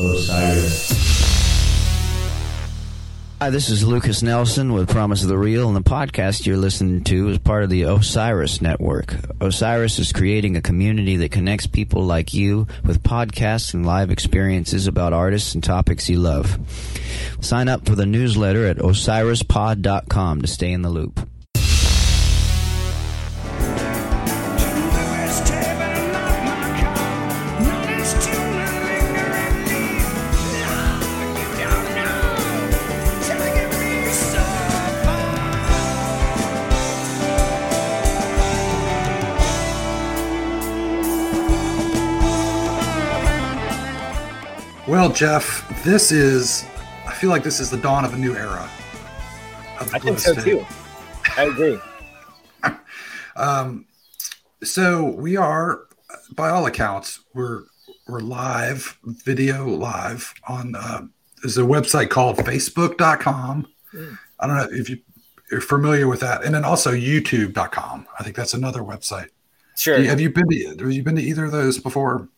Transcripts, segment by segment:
Osiris. Hi, this is Lucas Nelson with Promise of the Real, and the podcast you're listening to is part of the Osiris Network. Osiris is creating a community that connects people like you with podcasts and live experiences about artists and topics you love. Sign up for the newsletter at osirispod.com to stay in the loop. Well, Jeff, this is, I feel like this is the dawn of a new era. Of I think so state. too. I agree. um, so we are, by all accounts, we're we're live, video live on. Uh, there's a website called Facebook.com. Mm. I don't know if you, you're familiar with that, and then also YouTube.com. I think that's another website. Sure. You, have you been to Have you been to either of those before?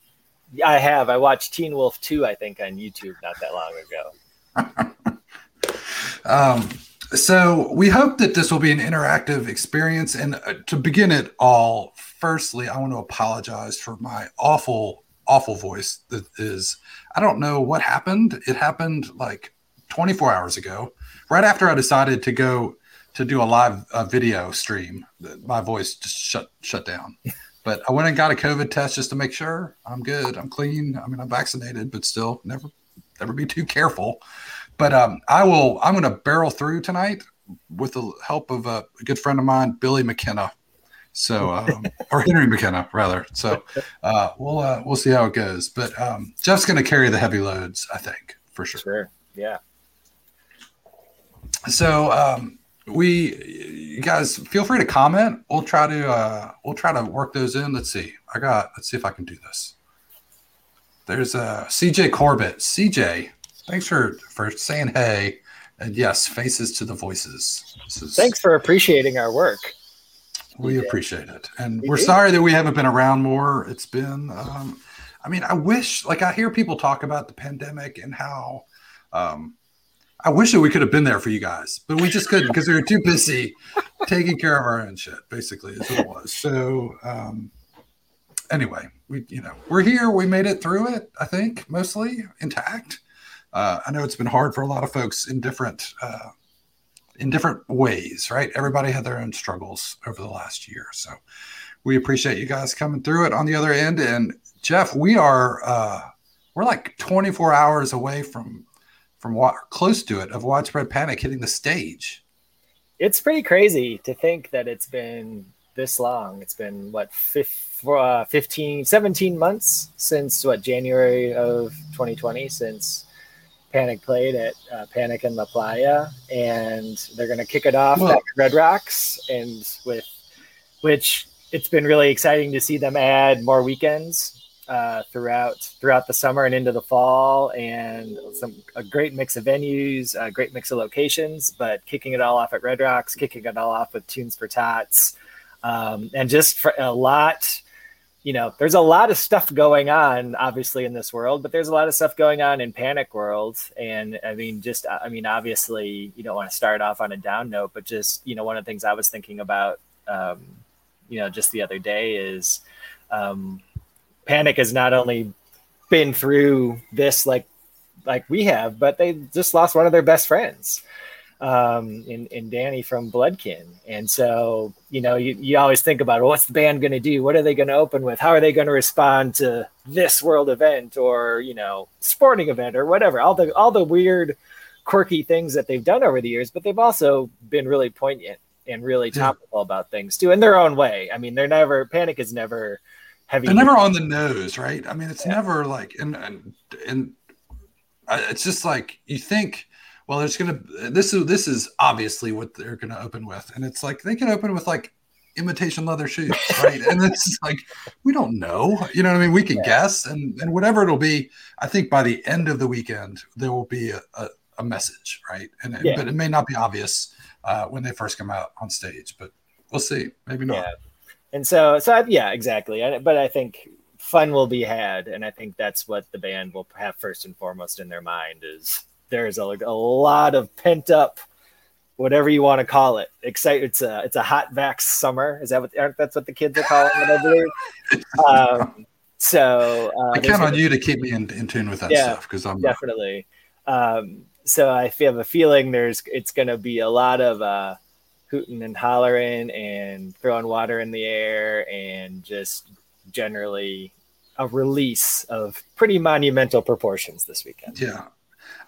I have. I watched Teen Wolf 2, I think, on YouTube not that long ago. um, so we hope that this will be an interactive experience. And uh, to begin it all, firstly, I want to apologize for my awful, awful voice. That is, I don't know what happened. It happened like 24 hours ago, right after I decided to go to do a live uh, video stream. My voice just shut shut down. But I went and got a COVID test just to make sure I'm good. I'm clean. I mean, I'm vaccinated, but still, never, never be too careful. But um, I will. I'm going to barrel through tonight with the help of a, good friend of mine, Billy McKenna. So, um, or Henry McKenna rather. So, uh, we'll uh, we'll see how it goes. But um, Jeff's going to carry the heavy loads, I think, for sure. Sure. Yeah. So, um, we you guys feel free to comment. We'll try to uh we'll try to work those in. Let's see. I got let's see if i can do this. There's uh cj corbett. Cj thanks for for saying hey. And yes faces to the voices. Is, thanks for appreciating our work. We appreciate it. And we are sorry that we haven't been around more. It's been um i mean i wish like i hear people talk about the pandemic and how um I wish that we could have been there for you guys, but we just couldn't because we were too busy taking care of our own shit. Basically, is what it was. So, um, anyway, we you know we're here. We made it through it. I think mostly intact. Uh, I know it's been hard for a lot of folks in different uh, in different ways. Right? Everybody had their own struggles over the last year. So, we appreciate you guys coming through it on the other end. And Jeff, we are uh, we're like 24 hours away from from what close to it of widespread panic hitting the stage. It's pretty crazy to think that it's been this long. It's been what 15, 17 months since what January of 2020 since Panic played at uh, Panic in La Playa, and they're going to kick it off well, at Red Rocks, and with which it's been really exciting to see them add more weekends uh, throughout throughout the summer and into the fall, and some a great mix of venues, a great mix of locations. But kicking it all off at Red Rocks, kicking it all off with Tunes for Tots, um, and just a lot. You know, there's a lot of stuff going on, obviously, in this world, but there's a lot of stuff going on in Panic World. And I mean, just, I mean, obviously, you don't want to start off on a down note, but just, you know, one of the things I was thinking about, um, you know, just the other day is, um, Panic has not only been through this like like we have, but they just lost one of their best friends um, in, in Danny from Bloodkin. And so, you know, you, you always think about well, what's the band going to do? What are they going to open with? How are they going to respond to this world event or, you know, sporting event or whatever? All the, all the weird, quirky things that they've done over the years, but they've also been really poignant and really topical about things too in their own way. I mean, they're never, Panic is never, heavy. They're never on the nose, right? I mean, it's yeah. never like and and and it's just like you think. Well, there's gonna this is this is obviously what they're gonna open with, and it's like they can open with like imitation leather shoes, right? and it's like we don't know, you know what I mean? We can yeah. guess, and and whatever it'll be, I think by the end of the weekend there will be a, a, a message, right? And yeah. but it may not be obvious uh, when they first come out on stage, but we'll see. Maybe not. Yeah and so so I, yeah exactly but i think fun will be had, and I think that's what the band will have first and foremost in their mind is there's a, a lot of pent up, whatever you want to call it. Excite. It's a it's a hot vax summer. Is that what that's what the kids are calling it? I believe. Um, so uh, I count on you to keep me in, in tune with that yeah, stuff because I'm definitely. Um, so I have a feeling there's it's going to be a lot of uh, hooting and hollering and throwing water in the air and just generally a release of pretty monumental proportions this weekend. Yeah,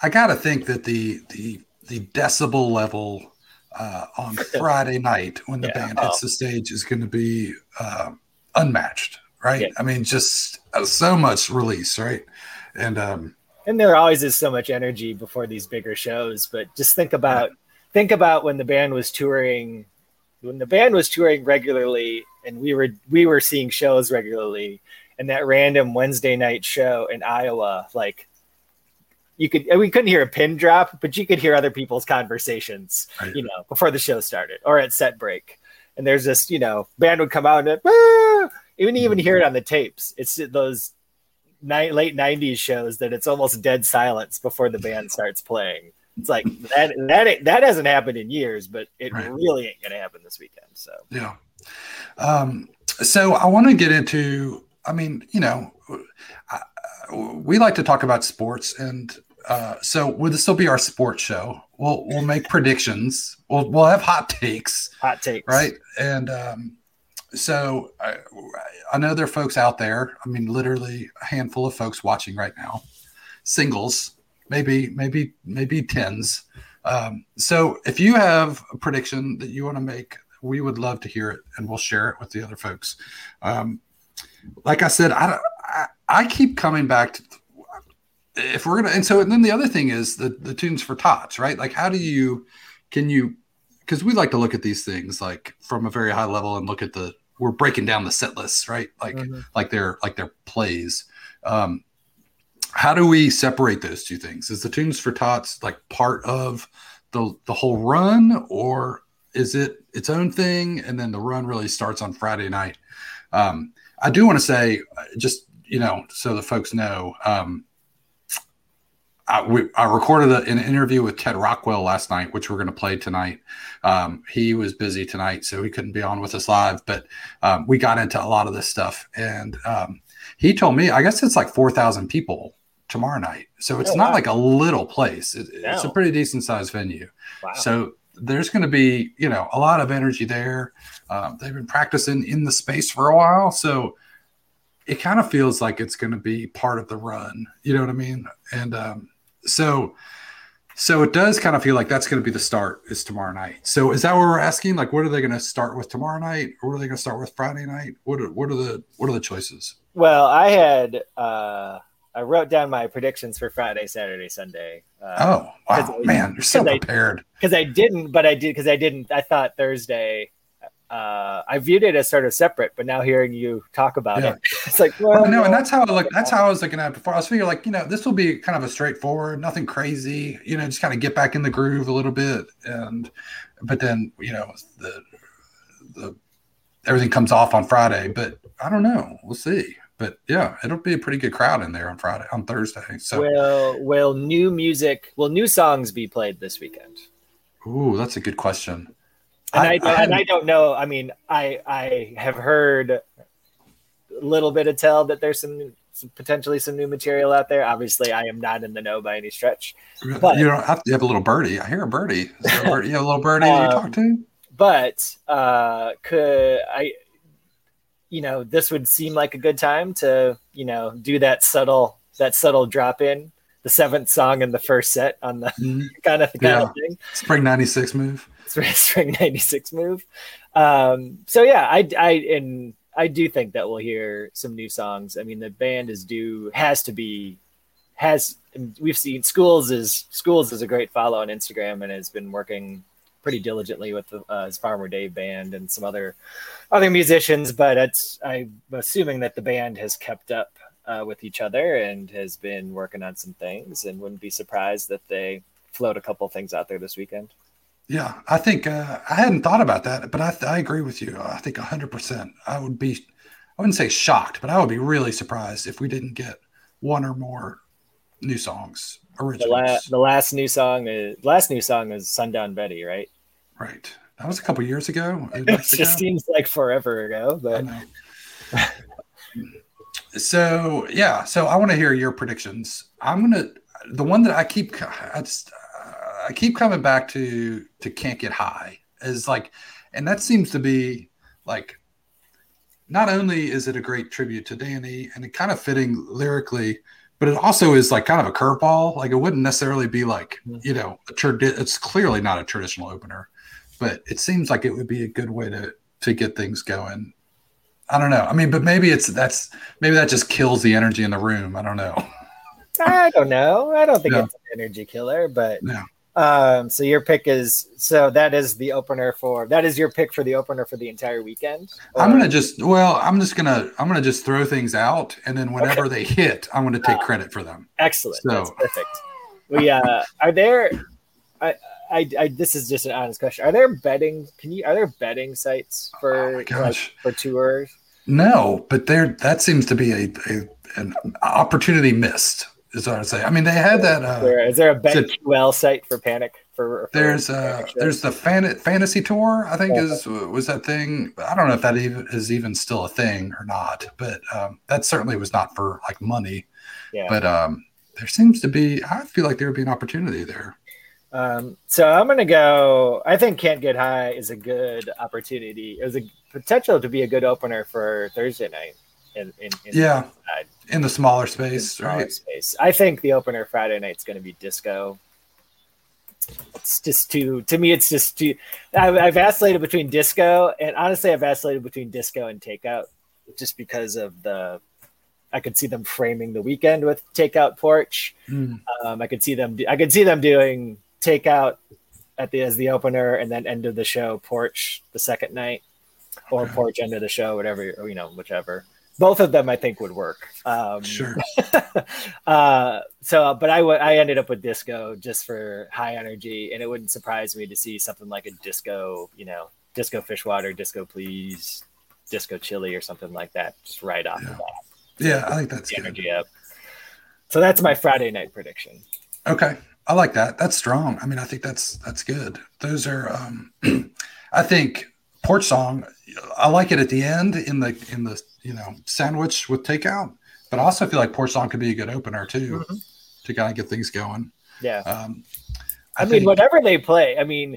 I got to think that the the the decibel level uh, on Friday night when the yeah. band hits the stage is going to be uh, unmatched, right? Yeah. I mean, just uh, so much release, right? And um, and there always is so much energy before these bigger shows, but just think about think about when the band was touring when the band was touring regularly and we were we were seeing shows regularly and that random Wednesday night show in Iowa like you could we couldn't hear a pin drop but you could hear other people's conversations you know before the show started or at set break. And there's this you know band would come out and ah! even even hear it on the tapes. It's those night, late 90s shows that it's almost dead silence before the band starts playing it's like that that that hasn't happened in years, but it right. really ain't gonna happen this weekend. So yeah. Um, so I want to get into. I mean, you know, I, we like to talk about sports, and uh, so will this will be our sports show? We'll we'll make predictions. We'll we'll have hot takes. Hot takes, right? And um, so I, I know there are folks out there. I mean, literally a handful of folks watching right now, singles maybe maybe maybe tens. Um, so if you have a prediction that you want to make, we would love to hear it, and we'll share it with the other folks. Um, like I said, I, I, I keep coming back to if we're gonna, and so and then the other thing is the the tunes for tots, right? Like how do you can you because we like to look at these things like from a very high level and look at the we're breaking down the set lists, right? Like mm-hmm. like they're like they're plays. Um, how do we separate those two things? Is the tunes for tots like part of the the whole run, or is it its own thing? And then the run really starts on Friday night. Um, I do want to say, just you know, so the folks know, um, I, we, I recorded a, an interview with Ted Rockwell last night, which we're going to play tonight. Um, he was busy tonight, so he couldn't be on with us live, but um, we got into a lot of this stuff. And um, he told me, I guess it's like 4,000 people tomorrow night. So it's oh, not wow. like a little place. It, no. It's a pretty decent sized venue. Wow. So there's going to be, you know, a lot of energy there. Um, they've been practicing in the space for a while. So it kind of feels like it's going to be part of the run. You know what I mean? And um, so, so it does kind of feel like that's going to be the start is tomorrow night. So is that what we're asking? Like, what are they going to start with tomorrow night? Or what are they going to start with Friday night? What are, what are the, what are the choices? Well, I had, uh, I wrote down my predictions for Friday, Saturday, Sunday. Uh, oh wow, man, you're so prepared. Because I, I, didn't, but I did because I didn't. I thought Thursday. Uh, I viewed it as sort of separate, but now hearing you talk about yeah. it, it's like well, well no, and that's how I look. That's how I was looking at it before. I was thinking like you know this will be kind of a straightforward, nothing crazy. You know, just kind of get back in the groove a little bit, and but then you know the the everything comes off on Friday. But I don't know. We'll see but yeah, it'll be a pretty good crowd in there on Friday, on Thursday. So will will new music, will new songs be played this weekend? Ooh, that's a good question. And I, I, I and I don't know. I mean, I I have heard a little bit of tell that there's some, some potentially some new material out there. Obviously, I am not in the know by any stretch. But you don't have to have a little birdie. I hear a birdie. A birdie you have a little birdie um, you talk to. But uh, could I? You know, this would seem like a good time to, you know, do that subtle that subtle drop in, the seventh song in the first set on the mm-hmm. kind of kind yeah. of thing. Spring '96 move. Spring '96 move. Um, so yeah, I I and I do think that we'll hear some new songs. I mean, the band is due has to be has we've seen schools is schools is a great follow on Instagram and has been working pretty diligently with the, uh, his Farmer Dave band and some other other musicians. But it's I'm assuming that the band has kept up uh, with each other and has been working on some things, and wouldn't be surprised that they float a couple things out there this weekend. Yeah, I think uh, I hadn't thought about that, but I, I agree with you. I think hundred percent. I would be, I wouldn't say shocked, but I would be really surprised if we didn't get one or more new songs The, la- the last new song is last new song is Sundown Betty, right? right. That was a couple years ago. It just ago. seems like forever ago, but so yeah, so I want to hear your predictions. I'm gonna the one that I keep I just uh, I keep coming back to to can't get high is like, and that seems to be like. Not only is it a great tribute to Danny and it kind of fitting lyrically, but it also is like kind of a curveball. Like it wouldn't necessarily be like you know a tradi- It's clearly not a traditional opener, but it seems like it would be a good way to to get things going. I don't know. I mean, but maybe it's that's maybe that just kills the energy in the room. I don't know. I don't know. I don't think Yeah. it's an energy killer, but Yeah. Um so your pick is so that is the opener for that is your pick for the opener for the entire weekend. I'm gonna just well, I'm just gonna I'm gonna just throw things out, and then whenever they hit, I'm gonna take credit for them. Excellent. So- That's perfect. We uh are there I, I I this is just an honest question. Are there betting can you are there betting sites for Oh like, gosh. for tours? No, but there that seems to be a, a an opportunity missed. Is what I would say. I mean, they had that. Uh, There- is there a is BetQL site for Panic for, for there's uh there's the fan, fantasy tour. I think is was that thing. I don't know if that even is even still a thing or not. But um, that certainly was not for like money. yeah. But um, there seems to be. I feel like there would be an opportunity there. Um, so I'm gonna go. I think "Can't Get High" is a good opportunity. It was a potential to be a good opener for Thursday night. In, in, in Yeah, uh, in the smaller space, smaller right? space. I think the opener Friday night is going to be disco. It's just too. To me, it's just too. I've, I've vacillated between disco and honestly, I've vacillated between disco and takeout, just because of the. I could see them framing the weekend with takeout porch. Mm, Um, I could see them. I could see them doing takeout at the as the opener, and then end of the show porch the second night, or porch end of the show, whatever you know, whichever. Both of them, I think, would work. Um, sure. uh, so, but I w- I ended up with disco just for high energy, and it wouldn't surprise me to see something like a disco, you know, disco fishwater, disco please, disco chili, or something like that, just right off the Yeah. bat, Yeah, I think that's the good. energy up. So that's my Friday night prediction. Okay, I like that. That's strong. I mean, I think that's that's good. Those are. um I think porch song. I like it at the end in the in the you know sandwich with takeout, but I also feel like porch song could be a good opener too Mhm. to kind of get things going. Yeah. Um, I, I, mean, whatever they play. I mean,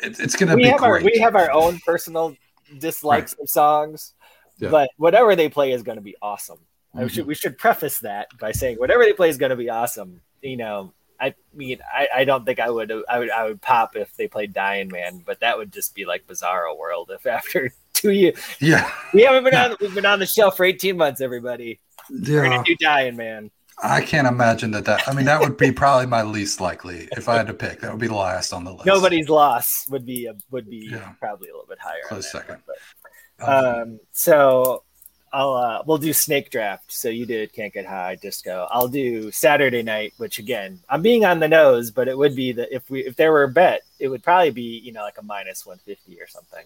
it, it's going to be have our we have our own personal dislikes of songs, Yeah. but whatever they play is going to be awesome. I Mhm. should we should preface that by saying whatever they play is going to be awesome. You know, I mean, I, I don't think I would I would I would pop if they played Dying Man, but that would just be like Bizarro World if after two years yeah, we haven't been on we've been on the shelf for eighteen months. Everybody, we're yeah. gonna do Dying Man. I can't imagine that. That I mean, that would be probably my least likely if I had to pick. That would be the last on the list. Nobody's loss would be a, would be Yeah. probably a little bit higher. Close second. one, but- Um, Um, so I'll uh, we'll do snake draft. So you did can't get high disco. I'll do Saturday night, which again I'm being on the nose, but it would be that if we if there were a bet, it would probably be you know like a minus one fifty or something.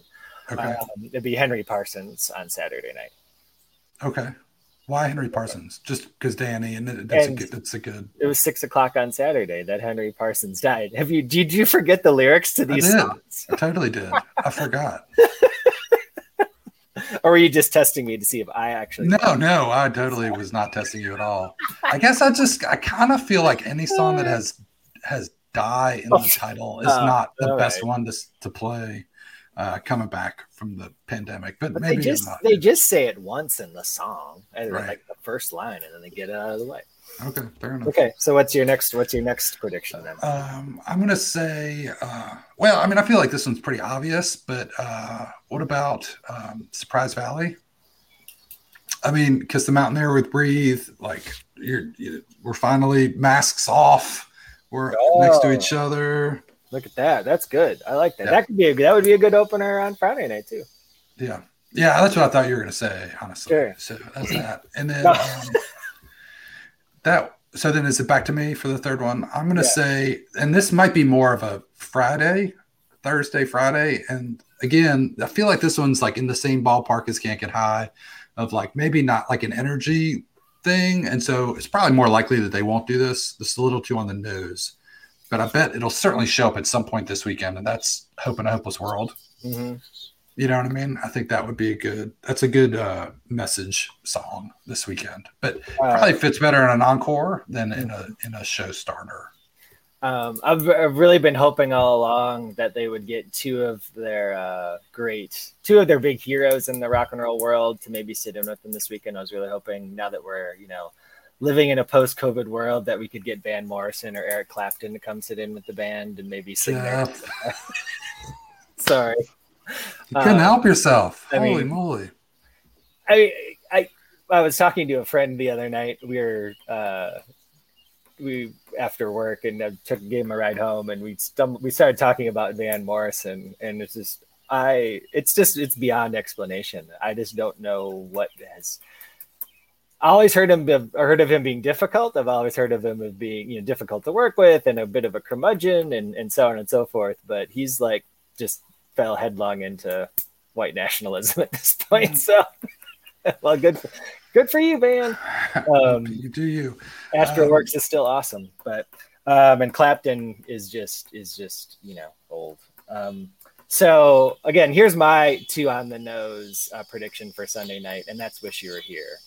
Okay, Um, it'd be Henry Parsons on Saturday night. okay. Why Henry Parsons? Just because Danny and that's And- a good. That's a good. It was six o'clock on Saturday that Henry Parsons died. Have you did you forget the lyrics to these did. songs, I totally did. I forgot. or were you just testing me to see if I actually? No, no, I totally was not testing you at all. I guess I just I kind of feel like any song that has has die in the title is Oh, not the best right. one to to play uh, coming back from the pandemic. But, But they just not. they just say it once in the song, and Right. like the first line, and then they get it out of the way. okay, fair enough. Okay, so what's your next? What's your next prediction then? Um, I'm gonna say, uh, well, I mean, I feel like this one's pretty obvious, but uh, what about um, Surprise Valley? I mean, because the Mountaineer with Breathe, like you're, you, we're finally masks off. We're next to Oh. each other. Look at that. That's good. I like that. Yeah. That could be a that would be a good opener on Friday night too. Yeah, yeah, that's what I thought you were gonna say, honestly. Sure. So that's that, and then um, that. So then, is it back to me for the third one? I'm gonna Yeah. say, and this might be more of a Friday, Thursday, Friday, and again, I feel like this one's like in the same ballpark as Can't Get High, of like maybe not like an energy thing. And so it's probably more likely that they won't do this. This is a little too on the nose. But I bet it'll certainly show up at some point this weekend, and that's Hope in a Hopeless World. Mm-hmm. You know what I mean? I think that would be a good. That's a good uh, message song this weekend. But Uh, probably fits better in an encore than in a in a show starter. Um, I've, I've really been hoping all along that they would get two of their uh, great, two of their big heroes in the rock and roll world to maybe sit in with them this weekend. I was really hoping now that we're, you know, living in a post-COVID world that we could get Van Morrison or Eric Clapton to come sit in with the band and maybe sing there. Sorry. you couldn't Uh, help yourself. I Holy mean- moly! I, I, I was talking to a friend the other night. We were, uh, we after work and I took gave him a ride home and we stum- we started talking about Van Morrison and it's just I it's just it's beyond explanation. I just don't know what has. I always heard him be- heard of him being difficult. I've always heard of him as being you know difficult to work with and a bit of a curmudgeon and and so on and so forth. But he's like just fell headlong into white nationalism at this point. So well, good for, good for you, man. Um, you do you. Astro Um, Works is still awesome, but um, and Clapton is just is just you know old. Um, so again, here's my two on the nose uh, prediction for Sunday night, and that's "Wish You Were Here."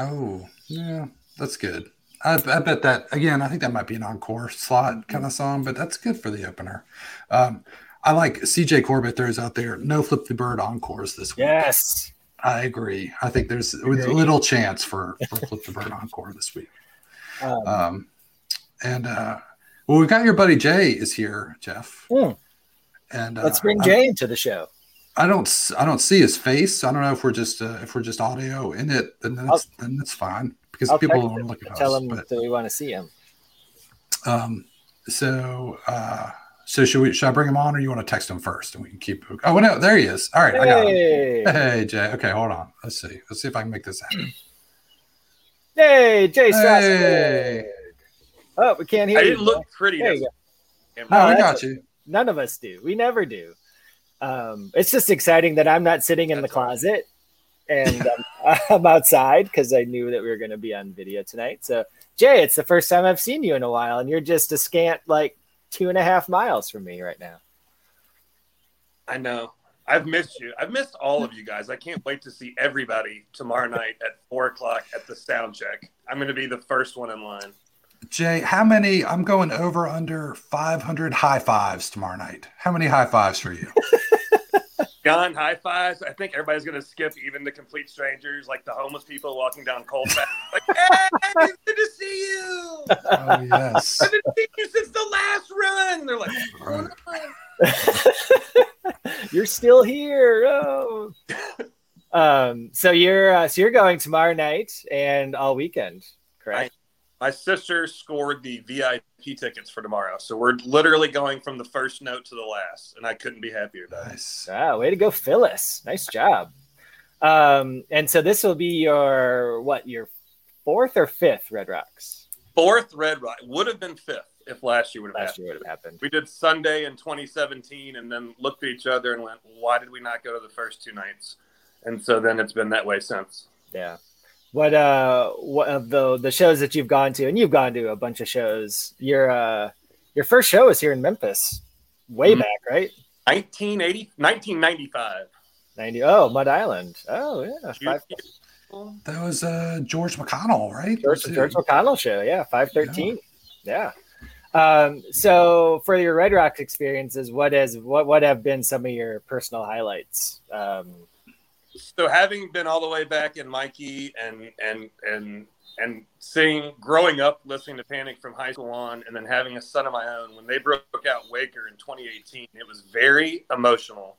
Oh, yeah, that's good. I, I bet that again. I think that might be an encore slot kind of song, but that's good for the opener. Um, I like CJ Corbett throws out there no flip the bird encores this week. Yes, I agree. I think there's little chance for, for flip the bird encore this week. um, Um, and uh, well, we've got your buddy Jay is here, Jeff. Hmm. And uh, let's bring I- Jay into the show. I don't s- I don't see his face. I don't know if we're just uh, if we're just audio in it, then that's then that's fine because I'll people don't want to look at and Tell us. him But that we want to see him. um, so uh, so should we should I bring him on or you want to text him first and we can keep? Oh no, there he is. All right, I got him. Hey, Hey Jay. Okay, hold on. Let's see. Let's see if I can make this happen. hey, Jay Strasberg. Hey. Oh, we can't hear I you. didn't look pretty. There you that's- No, Oh, I that's got you. None of us do. We never do. Um, it's just exciting that I'm not sitting in the That's all. closet and um, I'm outside because I knew that we were going to be on video tonight. So, Jay, it's the first time I've seen you in a while, and you're just a scant like two and a half miles from me right now. I know. I've missed you. I've missed all of you guys. I can't wait to see everybody tomorrow night at four o'clock at the sound check. I'm going to be the first one in line. Jay, how many? I'm going over under 500 high fives tomorrow night. How many high fives for you? John, high fives. I think everybody's going to skip even the complete strangers, like the homeless people walking down Colfax. Like, hey, good to see you. Oh yes. I've been seeing you since the last run. They're like, Right. you're still here. Oh. um, so you're uh, so you're going tomorrow night and all weekend, correct? My sister scored the VIP tickets for tomorrow. So we're literally going from the first note to the last, and I couldn't be happier about it. Nice. Ah, way to go, Phyllis. Nice job. Um, and so this will be your what your fourth or fifth Red Rocks? Fourth Red Rock would have been fifth if last year would have Last happened. year would have happened. We did Sunday in 2017 and then looked at each other and went, why did we not go to the first two nights? And so then it's been that way since. Yeah. What uh what of the the shows that you've gone to, and you've gone to a bunch of shows. Your uh your first show was here in Memphis, way Mhm. back, right? 1980, 1995. Ninety. Oh, Mud Island. Oh yeah, five, That was uh, George McConnell, right? George, George McConnell show. Yeah, five thirteen. Yeah. Um, so for your Red Rocks experiences, what has what what have been some of your personal highlights? Um, So having been all the way back in Mikey and and and and seeing growing up listening to Panic from high school on, and then having a son of my own when they broke out Waker in 2018, it was very emotional.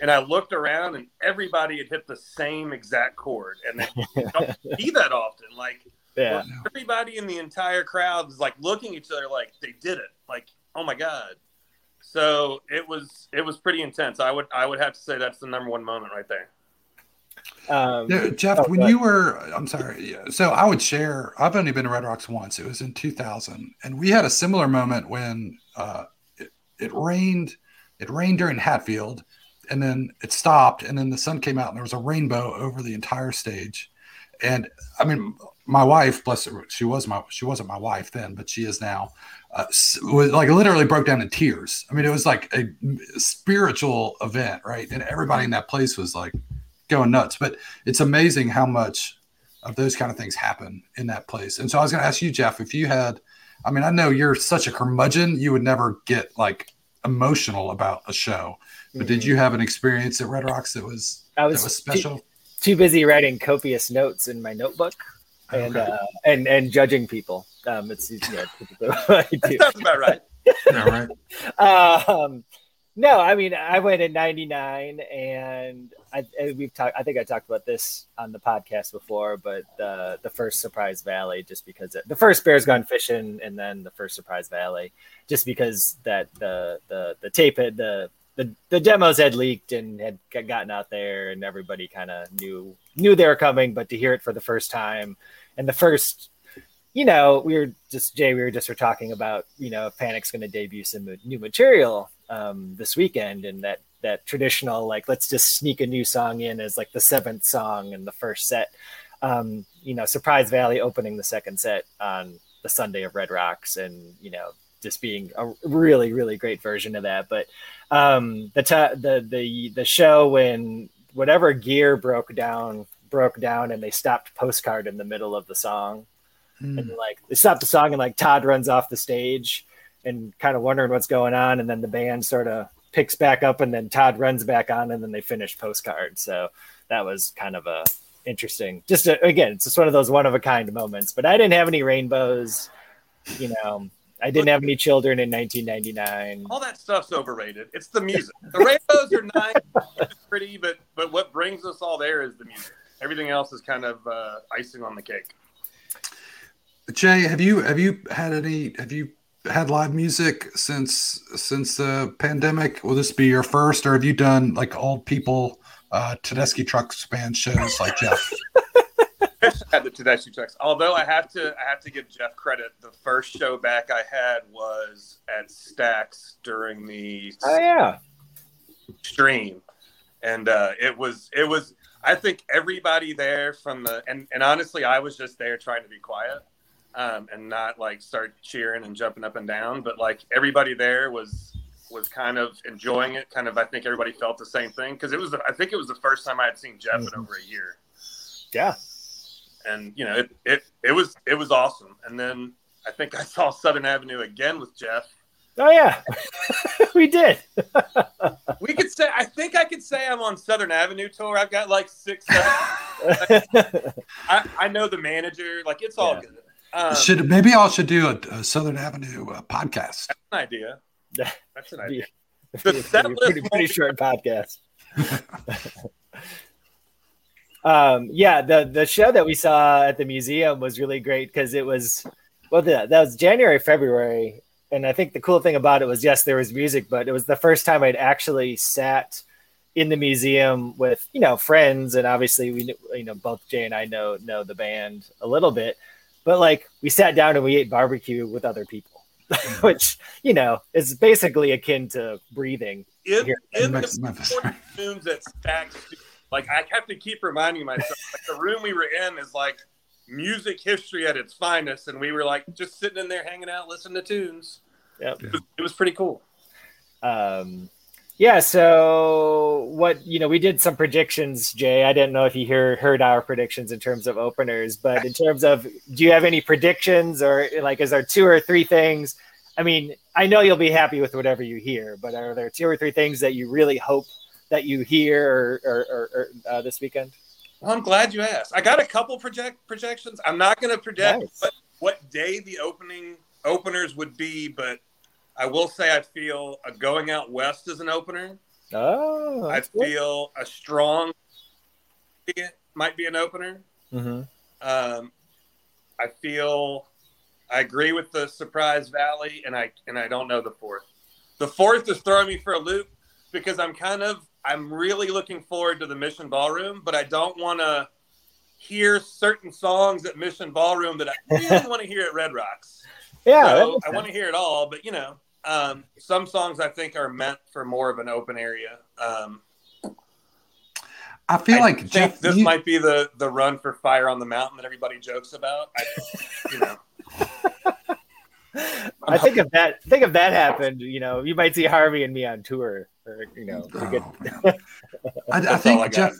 And I looked around, and everybody had hit the same exact chord, and they don't see that often. Like yeah. everybody in the entire crowd was like looking at each other, like they did it. Like oh my god. So it was it was pretty intense. I would I would have to say that's the number one moment right there. Um, Jeff, Oh, when you were, I'm sorry. yeah, So I would share. I've only been to Red Rocks once. It was in 2000, and we had a similar moment when uh, it, it rained. It rained during Hatfield, and then it stopped, and then the sun came out, and there was a rainbow over the entire stage. And I mean, my wife, bless her, she was my she wasn't my wife then, but she is now. Uh, was like literally broke down in tears. I mean, it was like a spiritual event, right? And everybody in that place was like going nuts. But it's amazing how much of those kind of things happen in that place. And so I was going to ask you, Jeff, if you had, I mean, I know you're such a curmudgeon, you would never get like emotional about a show. But mm-hmm. did you have an experience at Red Rocks that was I was, that was special? Too, too busy writing copious notes in my notebook and okay. uh, and and judging people. Um, it's you know, That's about right. yeah, right. Um, no, I mean I went in '99, and I, we've talked. I think I talked about this on the podcast before, but the the first Surprise Valley, just because it, the first Bears Gone Fishing, and then the first Surprise Valley, just because that the the the tape had the the, the demos had leaked and had gotten out there and everybody kind of knew knew they were coming but to hear it for the first time and the first you know we were just jay we were just were talking about you know panic's going to debut some new material um, this weekend and that that traditional like let's just sneak a new song in as like the seventh song in the first set um, you know surprise valley opening the second set on the sunday of red rocks and you know just being a really really great version of that but um the t- the the the show when whatever gear broke down broke down and they stopped postcard in the middle of the song mm. and like they stopped the song and like todd runs off the stage and kind of wondering what's going on and then the band sort of picks back up and then todd runs back on and then they finish postcard so that was kind of a interesting just a, again it's just one of those one of a kind moments but i didn't have any rainbows you know I didn't have any children in 1999. All that stuff's overrated. It's the music. The rainbows are nice, it's pretty, but but what brings us all there is the music. Everything else is kind of uh, icing on the cake. Jay, have you have you had any have you had live music since since the pandemic? Will this be your first, or have you done like old people uh, Tedeschi Trucks band shows like Jeff? had the Tedeschi Trucks. Although I have to, I have to give Jeff credit. The first show back I had was at Stax during the oh yeah stream, and uh, it was it was. I think everybody there from the and and honestly, I was just there trying to be quiet um, and not like start cheering and jumping up and down. But like everybody there was was kind of enjoying it. Kind of, I think everybody felt the same thing because it was. I think it was the first time I had seen Jeff mm-hmm. in over a year. Yeah, and you know it, it it was it was awesome. And then I think I saw Southern Avenue again with Jeff. Oh yeah, we did. we could say I think I could say I'm on Southern Avenue tour. I've got like six. Seven, I, I know the manager. Like it's all yeah. good. Um, should maybe I should do a, a Southern Avenue uh, podcast. That's an idea. That's an idea. The pretty, pretty short podcast. um, yeah, the the show that we saw at the museum was really great because it was well, the, that was January, February, and I think the cool thing about it was yes, there was music, but it was the first time I'd actually sat in the museum with you know friends, and obviously we you know both Jay and I know know the band a little bit, but like we sat down and we ate barbecue with other people, which you know is basically akin to breathing. In, in the tunes that Stax like I have to keep reminding myself, like the room we were in is like music history at its finest, and we were like just sitting in there hanging out, listening to tunes. Yep. It was, it was pretty cool. Um, yeah. So what you know, we did some predictions, Jay. I didn't know if you hear, heard our predictions in terms of openers, but in terms of, do you have any predictions, or like, is there two or three things? I mean, I know you'll be happy with whatever you hear, but are there two or three things that you really hope that you hear or, or, or, or uh, this weekend? Well, I'm glad you asked. I got a couple project projections. I'm not going to project nice. what, what day the opening openers would be, but I will say I feel a going out west as an opener. Oh, I feel a strong might be an opener. Mm-hmm. Um, I feel I agree with the surprise valley, and I and I don't know the fourth. The fourth is throwing me for a loop because I'm kind of I'm really looking forward to the Mission Ballroom, but I don't want to hear certain songs at Mission Ballroom that I really want to hear at Red Rocks. Yeah, so I want to hear it all, but you know, um, some songs I think are meant for more of an open area. Um, I feel I like think Jeff. this you- might be the the run for fire on the mountain that everybody jokes about. I, you know, I think if that think if that happened, you know, you might see Harvey and me on tour. Or, you know, Oh, get. I, I think all I got. Jeff,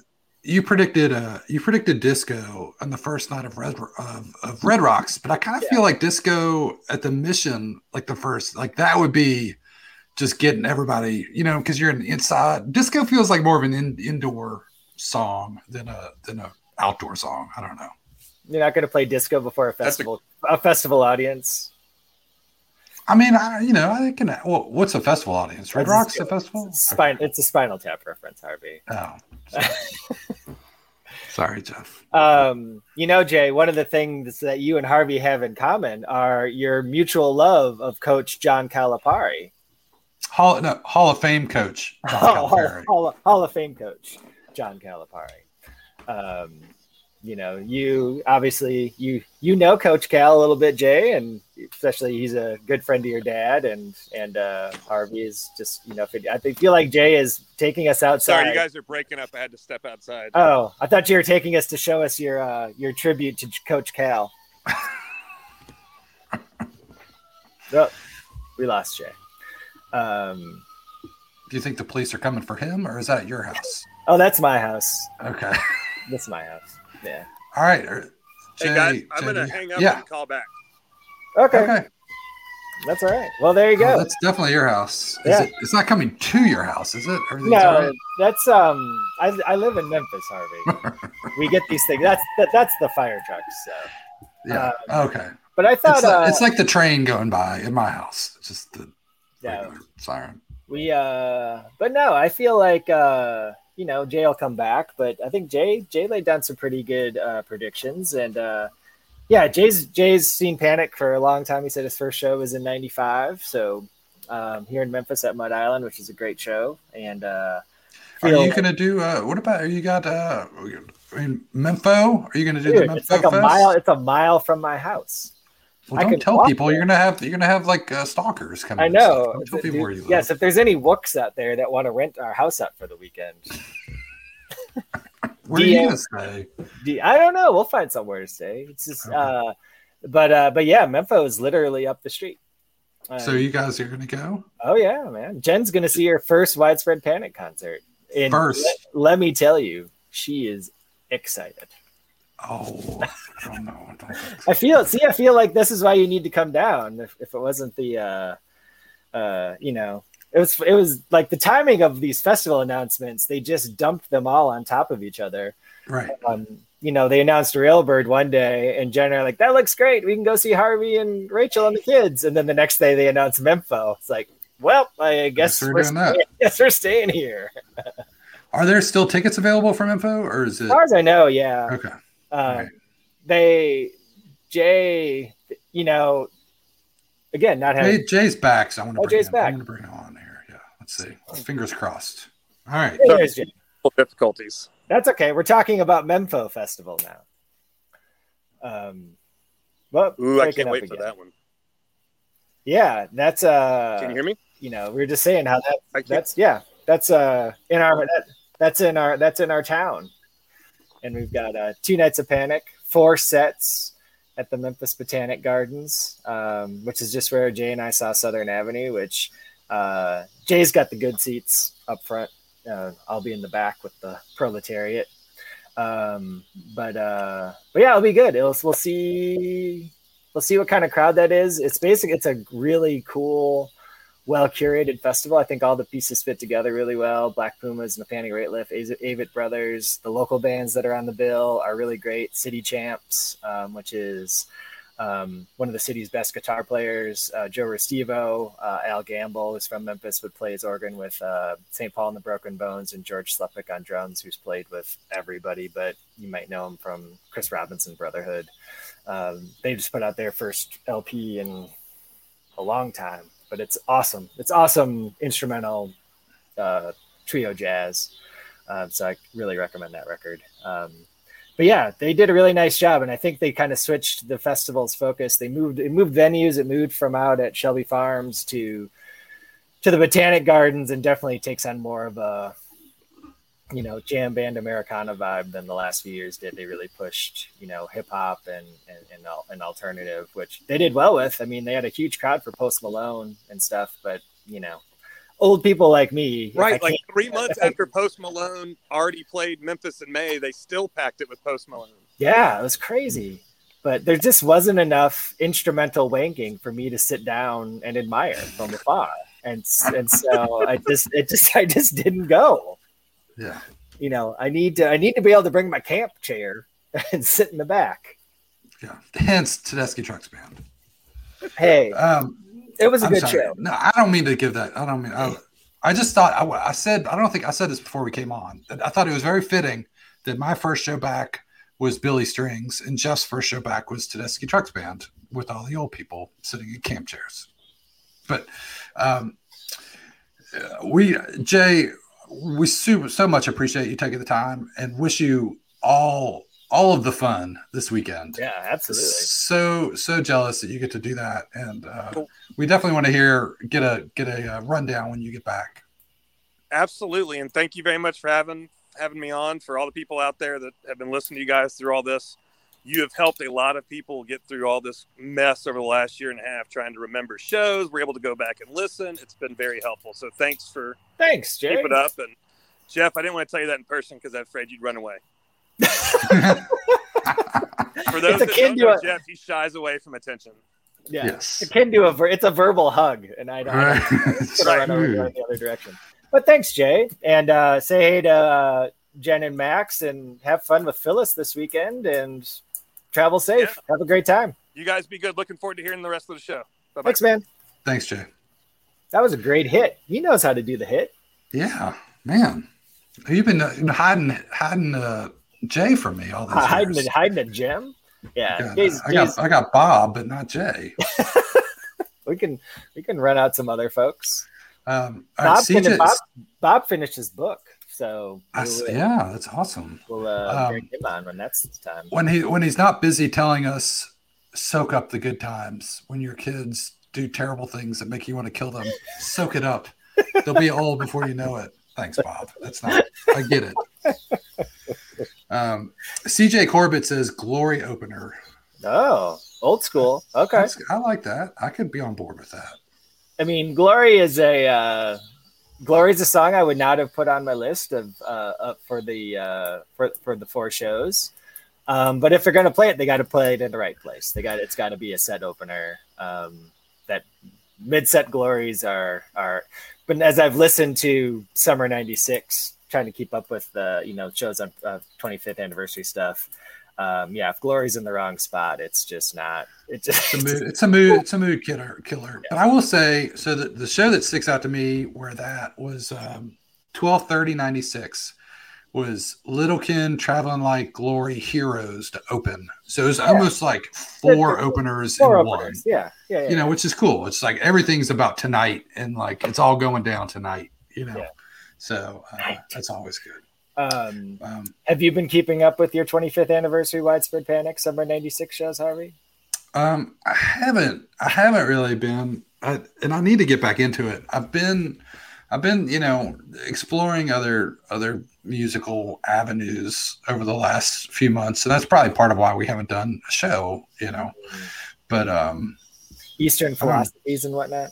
you predicted uh you predicted disco on the first night of Red of, of Red Rocks, but I kind of Yeah. feel like disco at the mission, like the first, like that would be just getting everybody, you know, because you're in inside. Disco feels like more of an in, indoor song than a than a outdoor song. I don't know. you're not going to play disco before a That's a- festival a festival audience. I mean, I you know, I can. Well, what's a festival audience? Red Rocks, a festival? It's, spine, it's a Spinal Tap reference, Harvey. Oh, sorry, Jeff. Um, you know, Jay, one of the things that you and Harvey have in common are your mutual love of Coach John Calipari, Hall no, Hall of Fame coach. John Hall, Calipari. Hall, Hall of Fame coach John Calipari. Um, you know, you obviously you you know Coach Cal a little bit, Jay, and especially he's a good friend of your dad, and and uh, Harvey is just you know, I think- feel like Jay is taking us outside. Sorry, you guys are breaking up. I had to step outside. Oh, I thought you were taking us to show us your uh, your tribute to Coach Cal. oh, we lost Jay. Um, Do you think the police are coming for him, or is that your house? oh, that's my house. Okay. That's my house. Yeah. All right. er, hey guys, I'm Jay, gonna hang up Yeah. and call back. Okay, Okay. that's all right. Well, there you Oh, go. that's definitely your house. Is Yeah. it, it's not coming to your house, is it? No, right? that's um. I, I live in Memphis, Harvey. we get these things. That's that, that's the fire trucks. So. Yeah. okay. But I thought It's like, uh, it's like the train going by in my house. It's just the yeah, siren. we uh. But no, I feel like uh. You know, Jay will come back, but I think Jay Jay laid down some pretty good uh, predictions, and uh, yeah, Jay's Jay's seen Panic for a long time. He said his first show was in '95, so um, here in Memphis at Mud Island, which is a great show, and uh, Are you gonna do? Uh, what about? Are you got? Uh, I mean, Mempho. Are you gonna do Dude, the it's like a Fest? mile. It's a mile from my house. Well, I don't can tell people there. you're gonna have you're gonna have like uh, stalkers coming. I know. Don't tell people where you live. yes, if there's any wooks out there that want to rent our house out for the weekend, Where are you gonna stay? D- I don't know. We'll find somewhere to stay. It's just, uh, but uh, but yeah, Memphis is literally up the street. Uh, So you guys are gonna go oh yeah, man. Jen's gonna see her first widespread panic concert. And First. let, let me tell you, she is excited. Oh, I don't know. I don't I feel see, I feel like this is why you need to come down. If, if it wasn't the uh uh you know it was it was like the timing of these festival announcements, they just dumped them all on top of each other. right. Um, you know, they announced Railbird one day and Jen like, that looks great. We can go see Harvey and Rachel and the kids. And then the next day they announced Mempho. It's like, well, I guess, Guess we're we're, doing that. staying, guess we're staying here. Are there still tickets available from Info, or is it As far as I know, yeah. okay? Um, Right. They, Jay, you know, again, not having Jay, Jay's back, so I want to Oh, bring Jay's him. back. I'm going to bring him on here. Yeah, let's see. Fingers crossed. All right. Hey, there's Jay. Difficulties. That's okay. We're talking about Mempho Festival now. Um, well, Ooh, I can't up wait for that one. Yeah, that's uh, Can you hear me? you know, we were just saying how that that's yeah, that's uh in our that, that's in our that's in our town, and we've got uh, two nights of panic, four sets at the Memphis Botanic Gardens, um, which is just where Jay and I saw Southern Avenue. Which uh, Jay's got the good seats up front. Uh, I'll be in the back with the proletariat. Um, but uh, but yeah, it'll be good. It'll, we'll see. We'll see what kind of crowd that is. It's basic. It's a really cool well curated festival. I think all the pieces fit together really well. Black Pumas, Nathaniel Rateliff, Avett Brothers, the local bands that are on the bill are really great. City Champs, um, which is um, one of the city's best guitar players, uh, Joe Restivo, uh, Al Gamble, who's from Memphis, but plays organ with uh, St. Paul and the Broken Bones, and George Sluppick on drums, who's played with everybody, but you might know him from Chris Robinson Brotherhood. Um, they just put out their first LP in a long time, but it's awesome. It's awesome instrumental uh, trio jazz. Um, so I really recommend that record. Um, but yeah, they did a really nice job, and I think they kind of switched the festival's focus. They moved it moved venues. It moved from out at Shelby Farms to to the Botanic Gardens, and definitely takes on more of a you know jam band Americana vibe than the last few years did. They really pushed you know hip hop and and and, al- and alternative, which they did well with. I mean, they had a huge crowd for Post Malone and stuff, but you know, old people like me, Right, like three months after Post Malone already played Memphis in May, they still packed it with Post Malone. Yeah, it was crazy. But there just wasn't enough instrumental wanking for me to sit down and admire from afar. And and so I just it just I just didn't go. Yeah. You know, I need to I need to be able to bring my camp chair and sit in the back. Yeah. Hence Tedeschi Trucks Band. Hey, Um, it was a I'm good sorry. show. No, I don't mean to give that. I don't mean. I, I just thought I, I said. I don't think I said this before we came on. I thought it was very fitting that my first show back was Billy Strings, and Jeff's first show back was Tedeschi Trucks Band with all the old people sitting in camp chairs. But um, uh, we, Jay, we super, so much appreciate you taking the time and wish you all all of the fun this weekend Yeah, absolutely. so so jealous that you get to do that and uh, Cool. we definitely want to hear get a get a uh, rundown when you get back Absolutely, and thank you very much for having having me on. For all the people out there that have been listening to you guys through all this, you have helped a lot of people get through all this mess over the last year and a half, trying to remember shows. We're able to go back and listen. It's been very helpful. So thanks for Thanks, Jay. keep it up. And Jeff, I didn't want to tell you that in person because I'm afraid you'd run away. For those It's that don't to know a- Jeff, he shies away from attention. Yeah. yes It's akin to a ver- it's a verbal hug, and I don't, I right don't It's run over going the other direction. But thanks, Jay, and uh, say hey to uh, Jen and Max, and have fun with Phyllis this weekend, and travel safe. Have a great time. You guys be good. Looking forward to hearing the rest of the show. Bye bye. Thanks, man. thanks jay That was a great hit. He knows how to do the hit. yeah man you've been uh, hiding hiding uh, jay from me all these hiding years. a, hiding a gem. Yeah, God, Jay's- I got Jay's- I got Bob, but not Jay. we can we can run out some other folks. Um, all right, Bob, CJ fin- Bob, Bob finished his book, so I we'll, yeah, that's awesome. we'll uh, Um, bring him on when that's the time. When he when he's not busy telling us soak up the good times when your kids do terrible things that make you want to kill them, soak it up. They'll be old before you know it. Thanks, Bob. That's not. I get it. Um, CJ Corbett says glory opener. Oh, old school. Okay. That's- I like that. I could be on board with that. I mean, "Glory" is a uh, "Glory" is a song I would not have put on my list of uh, for the uh, for for the four shows. Um, but if they're going to play it, they got to play it in the right place. They got it's got to be a set opener. Um, that mid set glories are are. But as I've listened to Summer '96, trying to keep up with the you know shows on uh, 25th anniversary stuff. Um, yeah, if Glory's in the wrong spot, it's just not. It just It's a mood. It's a mood. It's a mood killer. Killer. But I will say, so the, the show that sticks out to me where that was um, twelve thirty ninety six was Little Kin traveling like glory heroes to open. So it was almost like four openers four in one. Yeah, yeah, yeah. You know, which is cool. It's like everything's about tonight and like it's all going down tonight. You know, Yeah. so uh, that's always good. Um, Um, have you been keeping up with your 25th anniversary widespread panic summer 96 shows, Harvey? Um, I haven't. I haven't really been, I, and I need to get back into it. I've been, I've been, you know, exploring other other musical avenues over the last few months, and that's probably part of why we haven't done a show. You know, but um, Eastern philosophies and whatnot.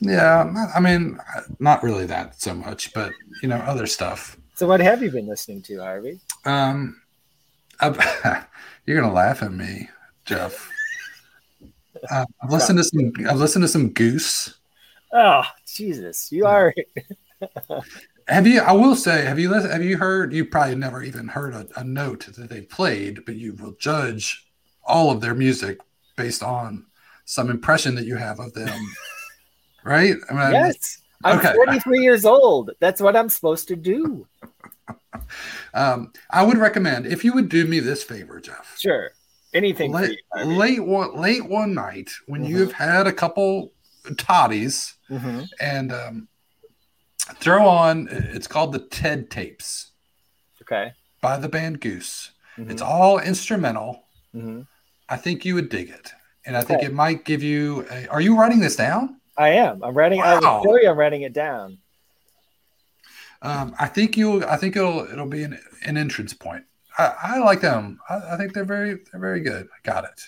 yeah, I mean, not really that so much, but you know, other stuff. So, what have you been listening to, Harvey? Um, you're gonna laugh at me, Jeff. Uh, I've listened to some. I've listened to some Goose. Oh, Jesus, you are. Have you? I will say, have you listened? Have you heard? You probably never even heard a, a note that they played, but you will judge all of their music based on some impression that you have of them, right? I mean, yes, I'm Okay. 43 years old. That's what I'm supposed to do. Um, I would recommend if you would do me this favor, Jeff. Sure, anything Late, you, Harvey. late one, late one night when Mhm. you've had a couple toddies Mhm. and um, throw on. It's called the TED tapes Okay. by the band Goose. Mhm. It's all instrumental. Mhm. I think you would dig it, and I think it might give you. A, are you writing this down? I am. I'm writing. I Wow. will show you. I'm writing it down. Um, I think you. I think it'll it'll be an, an entrance point. I, I like them. I, I, think they're very they're very good. Got it.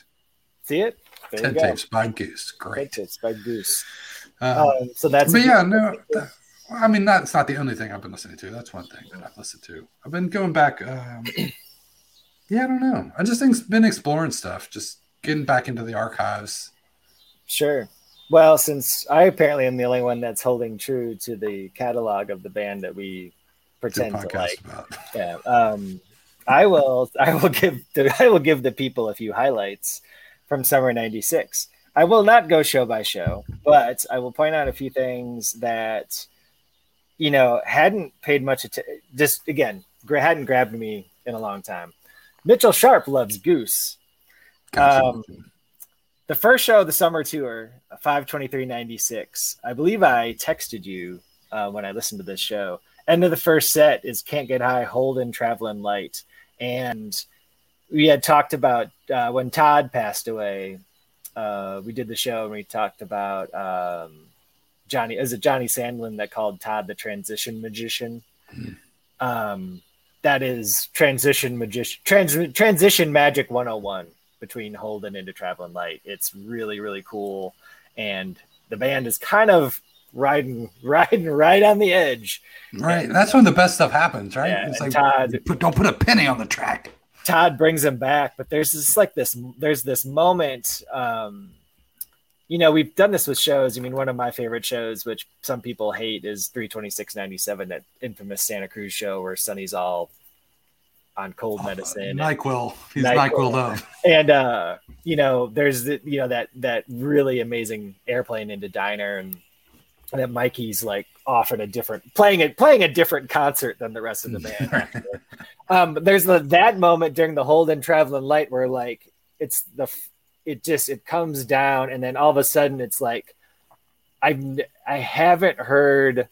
See it? There Ten tapes by Goose. Great. Ten tapes by Goose. Uh, um, so that's. But yeah, no. That, I mean, that's not the only thing I've been listening to. That's one thing that I've listened to. I've been going back. Um, yeah, I don't know. I just think been exploring stuff, just getting back into the archives. Sure. Well, since I apparently am the only one that's holding true to the catalog of the band that we pretend to like, about. yeah, um, I will. I will give. The, I will give the people a few highlights from summer '96. I will not go show by show, but I will point out a few things that you know hadn't paid much attention. Just again, hadn't grabbed me in a long time. Mitchell Sharp loves Goose. Um, the first show of the summer tour, 52396. I believe I texted you uh, when I listened to this show. End of the first set is Can't Get High, Holden, Traveling Light. And we had talked about uh, when Todd passed away. Uh, we did the show and we talked about um, Johnny. Is it Johnny Sandlin that called Todd the transition magician? Mm-hmm. Um, that is transition magician, trans, transition magic 101 between Holden into Traveling Light. It's really really cool, and the band is kind of riding riding right on the edge. Right, and, that's when the best stuff happens, right? Yeah, it's like Todd, put, don't put a penny on the track. Todd brings him back, but there's this like this there's this moment. Um, you know, we've done this with shows. I mean, one of my favorite shows, which some people hate, is 32697, that infamous Santa Cruz show where Sonny's all on cold oh, medicine. Nyquil. He's Nyquil up. And uh, you know, there's the, you know that that really amazing airplane into diner and that Mikey's like off at a different playing it playing a different concert than the rest of the band. um, there's the that moment during the Holden Traveling Light where like it's the it just it comes down and then all of a sudden it's like I I haven't heard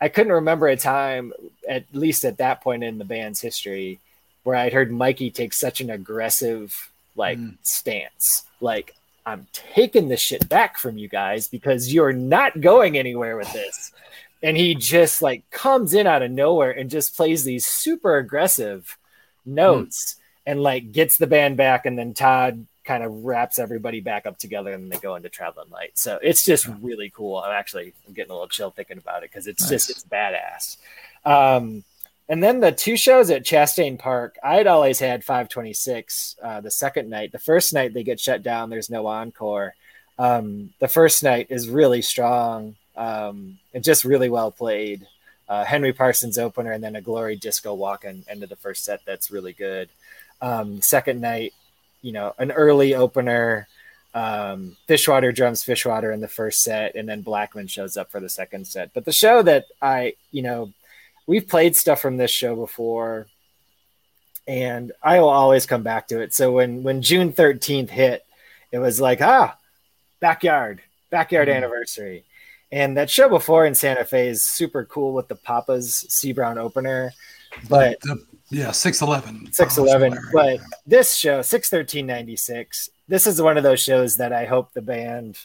I couldn't remember a time at least at that point in the band's history where I'd heard Mikey take such an aggressive like mm. stance. Like, I'm taking this shit back from you guys because you're not going anywhere with this. And he just like comes in out of nowhere and just plays these super aggressive notes mm. and like gets the band back. And then Todd kind of wraps everybody back up together and they go into Traveling Light. So it's just really cool. I'm actually I'm getting a little chill thinking about it because it's nice. just it's badass. Um, and then the two shows at Chastain Park, I'd always had 526 uh, the second night. The first night they get shut down, there's no encore. Um, the first night is really strong um, and just really well played. Uh, Henry Parsons opener and then a glory disco walk in end of the first set that's really good. Um, second night, you know, an early opener, um, Fishwater drums Fishwater in the first set, and then Blackman shows up for the second set. But the show that I, you know, we've played stuff from this show before and I will always come back to it. So when when June 13th hit, it was like, ah, backyard, backyard mm. anniversary. And that show before in Santa Fe is super cool with the Papa's C Brown opener. But the, yeah, 611. 611. But this show, 61396, this is one of those shows that I hope the band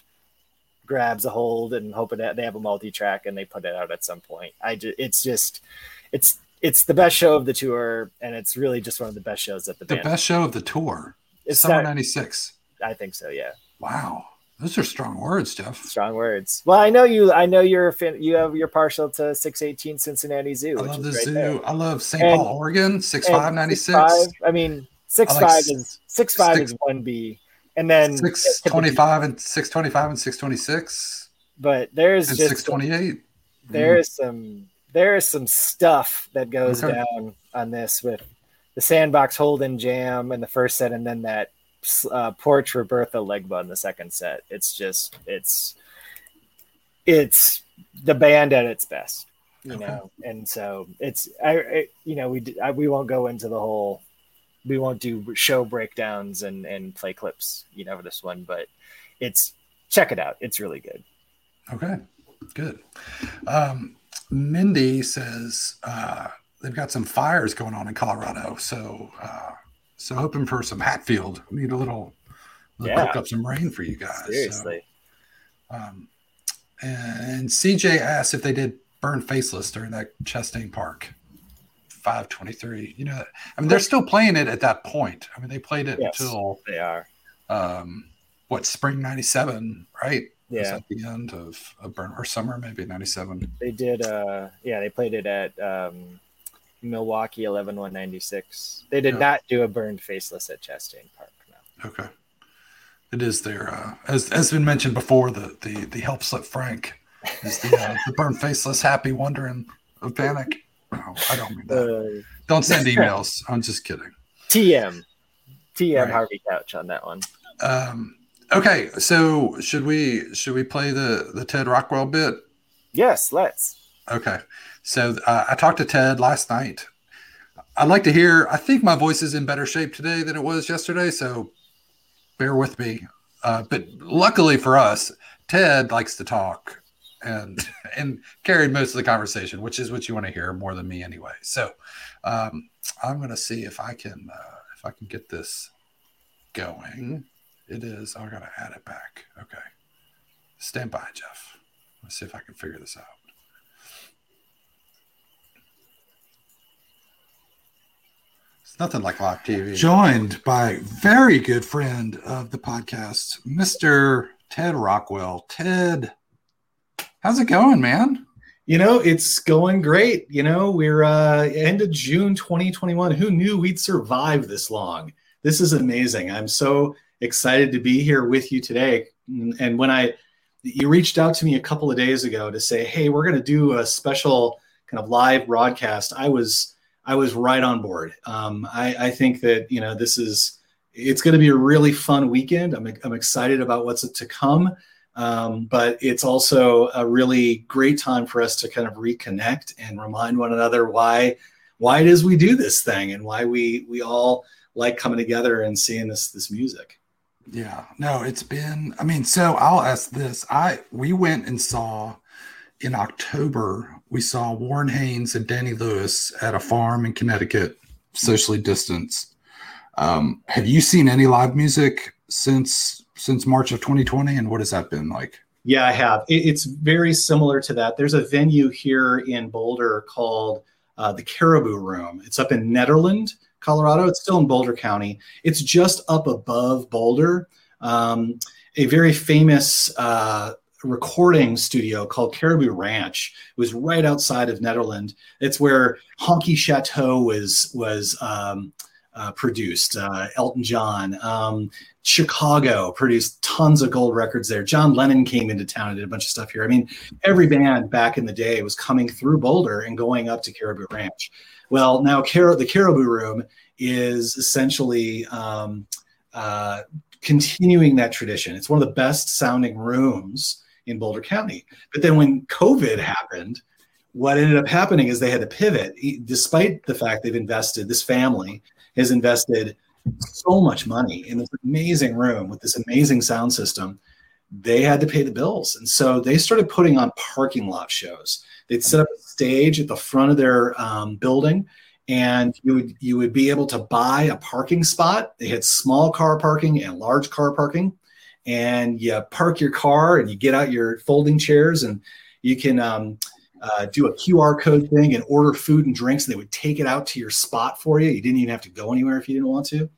grabs a hold and hoping that they have a multi-track and they put it out at some point. I just, it's just it's it's the best show of the tour and it's really just one of the best shows that the the band. best show of the tour. It's summer '96. I think so. Yeah. Wow. Those are strong words, Jeff. Strong words. Well, I know you. I know you're a fan, you have you're partial to 618 Cincinnati Zoo. I love the zoo. There. I love St. Paul, Oregon. Six five ninety six. I mean, six like five is six five six, is one B and then six twenty five and six twenty five and six twenty six. But there's just six twenty-eight. There is some there is some stuff that goes okay. down on this with the sandbox Holden jam in the first set, and then that uh, porch Roberta Legba in the second set. It's just it's it's the band at its best, you okay. know. And so it's I, I you know we I, we won't go into the whole we won't do show breakdowns and and play clips, you know, for this one, but it's check it out. It's really good. Okay, good. Um, Mindy says uh, they've got some fires going on in Colorado, so uh, so hoping for some Hatfield. Need a little, little yeah. up some rain for you guys. Seriously. So, um, and CJ asked if they did burn faceless during that Chastain Park. 523. You know, I mean, they're still playing it at that point. I mean, they played it Yes. until They are. um, what spring 97, right? Yeah. at the end of, of burn or summer, maybe 97. They did. Uh, yeah, they played it at um, Milwaukee 11 196. They did Yeah. not do a burned faceless at Chastain Park. No. Okay. It is their, uh, as has been mentioned before, the the the help slip Frank is the, uh, the burn faceless happy wondering of panic. No, I don't mean that. Uh, Don't send emails. I'm just kidding. TM. TM Right. Harvey Couch on that one. Um, okay, so should we should we play the the Ted Rockwell bit? Yes, let's. Okay, so uh, I talked to Ted last night. I'd like to hear. I think my voice is in better shape today than it was yesterday, so bear with me. Uh, but luckily for us, Ted likes to talk and and carried most of the conversation, which is what you want to hear more than me anyway. So um, I'm going to see if I can uh, if I can get this going. It is. I'm going to add it back. Okay, stand by, Jeff. Let's see if I can figure this out. It's nothing like live TV. Joined by very good friend of the podcast, Mr. Ted Rockwell. Ted, how's it going, man? You know, it's going great. You know, we're uh end of June 2021. Who knew we'd survive this long? This is amazing. I'm so excited to be here with you today. And when I you reached out to me a couple of days ago to say, "Hey, we're going to do a special kind of live broadcast." I was I was right on board. Um, I, I think that you know this is it's going to be a really fun weekend. I'm I'm excited about what's to come. Um, but it's also a really great time for us to kind of reconnect and remind one another why why it is we do this thing and why we we all like coming together and seeing this this music. Yeah, no, it's been. I mean, so I'll ask this. I we went and saw in October. We saw Warren Haynes and Danny Louis at a farm in Connecticut, socially distanced. Um, have you seen any live music since since March of 2020? And what has that been like? Yeah, I have. It, it's very similar to that. There's a venue here in Boulder called uh, the Caribou Room. It's up in Nederland, Colorado. It's still in Boulder County. It's just up above Boulder. Um, a very famous uh, recording studio called Caribou Ranch it was right outside of Nederland. It's where Honky Chateau was was um, uh, produced. Uh, Elton John. Um, Chicago produced tons of gold records there. John Lennon came into town and did a bunch of stuff here. I mean, every band back in the day was coming through Boulder and going up to Caribou Ranch. Well, now Car- the Caribou Room is essentially um, uh, continuing that tradition. It's one of the best sounding rooms in Boulder County. But then when COVID happened, what ended up happening is they had to pivot, despite the fact they've invested, this family has invested so much money in this amazing room with this amazing sound system. They had to pay the bills. And so they started putting on parking lot shows. They'd set up a stage at the front of their um, building and you would you would be able to buy a parking spot. They had small car parking and large car parking. And you park your car and you get out your folding chairs and you can um, uh, do a QR code thing and order food and drinks, and they would take it out to your spot for you. You didn't even have to go anywhere if you didn't want to.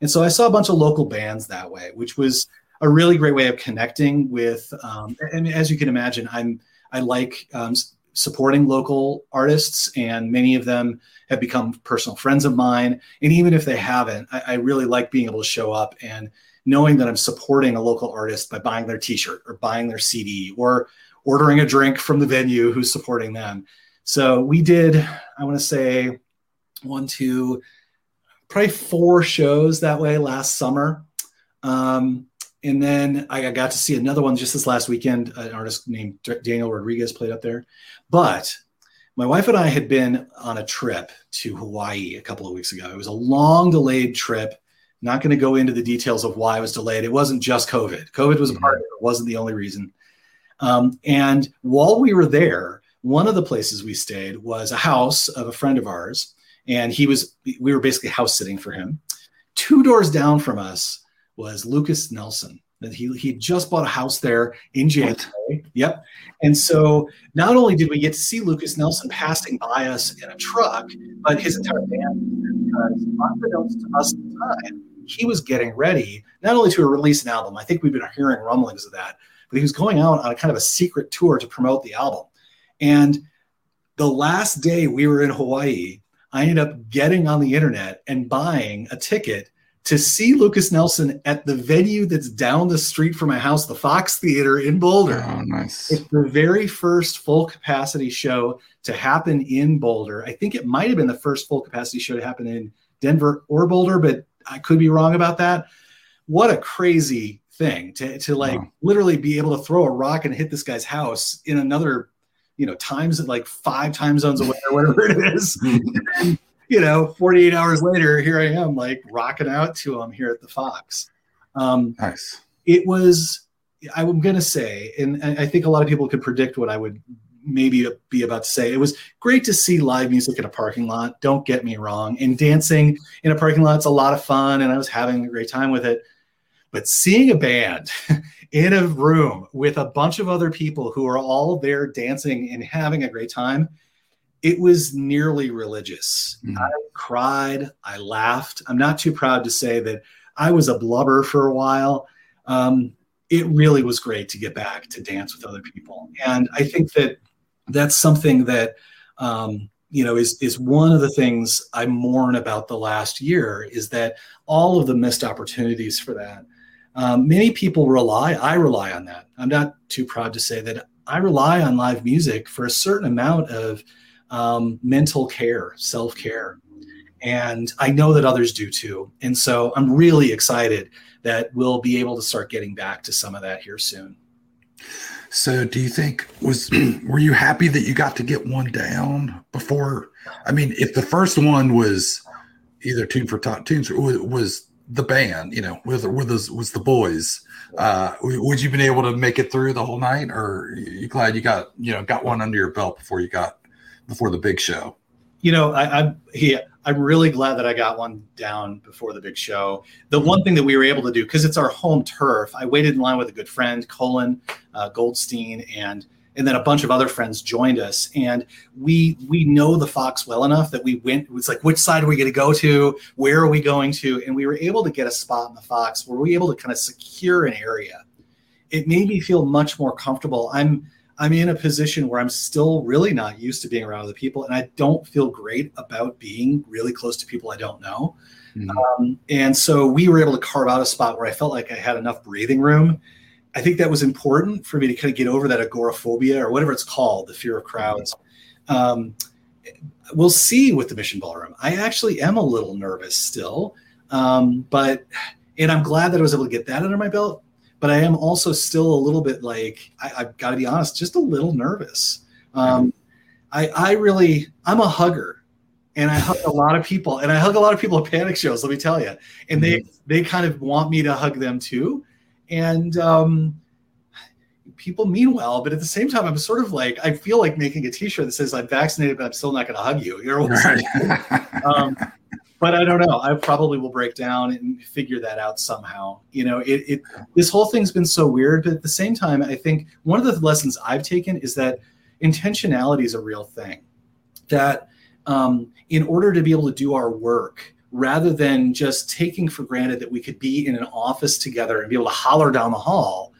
And so I saw a bunch of local bands that way, which was a really great way of connecting with. Um, and as you can imagine, I'm I like um, supporting local artists, and many of them have become personal friends of mine. And even if they haven't, I, I really like being able to show up and knowing that I'm supporting a local artist by buying their T-shirt or buying their CD or ordering a drink from the venue who's supporting them. So we did, I want to say, one, two, probably four shows that way last summer. Um, and then I got to see another one just this last weekend. An artist named Daniel Rodriguez played up there. But my wife and I had been on a trip to Hawaii a couple of weeks ago. It was a long delayed trip. Not going to go into the details of why it was delayed. It wasn't just COVID. COVID was a part of it. It wasn't the only reason. Um, and while we were there, one of the places we stayed was a house of a friend of ours, and he was we were basically house sitting for him. Two doors down from us was Lucas Nelson. that he he just bought a house there in January. Yep. And so not only did we get to see Lucas Nelson passing by us in a truck, but his entire band because unbeknownst to us at the time, he was getting ready not only to release an album. I think we've been hearing rumblings of that, he was going out on a kind of a secret tour to promote the album. And the last day we were in Hawaii, I ended up getting on the internet and buying a ticket to see Lucas Nelson at the venue that's down the street from my house, the Fox Theater in Boulder. Oh, nice. It's the very first full capacity show to happen in Boulder. I think it might have been the first full capacity show to happen in Denver or Boulder, but I could be wrong about that. What a crazy thing to, to like wow. literally be able to throw a rock and hit this guy's house in another, you know, times like five time zones away or whatever it is. and, you know, 48 hours later, here I am, like rocking out to him here at the Fox. Um, nice. It was, I'm going to say, and I think a lot of people could predict what I would maybe be about to say. It was great to see live music in a parking lot. Don't get me wrong. And dancing in a parking lot is a lot of fun, and I was having a great time with it. But seeing a band in a room with a bunch of other people who are all there dancing and having a great time, it was nearly religious. Mm-hmm. I cried, I laughed. I'm not too proud to say that I was a blubber for a while. Um, it really was great to get back to dance with other people. And I think that that's something that, um, you know, is, is one of the things I mourn about the last year is that all of the missed opportunities for that. Um, many people rely, I rely on that. I'm not too proud to say that I rely on live music for a certain amount of um, mental care, self care. And I know that others do too. And so I'm really excited that we'll be able to start getting back to some of that here soon. So do you think was were you happy that you got to get one down before? I mean, if the first one was either Tune for Top Tunes was, was the band, you know, with with was, was the boys, uh, would you been able to make it through the whole night, or you glad you got you know got one under your belt before you got before the big show? You know, I, I'm he, I'm really glad that I got one down before the big show. The one thing that we were able to do because it's our home turf, I waited in line with a good friend, Colin uh, Goldstein, and and then a bunch of other friends joined us and we we know the fox well enough that we went it was like which side are we going to go to where are we going to and we were able to get a spot in the fox where we were able to kind of secure an area it made me feel much more comfortable i'm I'm in a position where I'm still really not used to being around other people, and I don't feel great about being really close to people I don't know. Mm-hmm. Um, and so we were able to carve out a spot where I felt like I had enough breathing room. I think that was important for me to kind of get over that agoraphobia or whatever it's called, the fear of crowds. Um, we'll see with the Mission Ballroom. I actually am a little nervous still, um, but and I'm glad that I was able to get that under my belt but I am also still a little bit like I, have got to be honest, just a little nervous. Um, I, I really I'm a hugger, and I hug a lot of people, and I hug a lot of people at panic shows. Let me tell you, and they mm-hmm. they kind of want me to hug them too, and um, people mean well, but at the same time, I'm sort of like I feel like making a T-shirt that says I'm vaccinated, but I'm still not going to hug you. You're right. um, but I don't know. I probably will break down and figure that out somehow. You know, it, it this whole thing's been so weird, but at the same time, I think one of the lessons I've taken is that intentionality is a real thing. That um, in order to be able to do our work, rather than just taking for granted that we could be in an office together and be able to holler down the hall,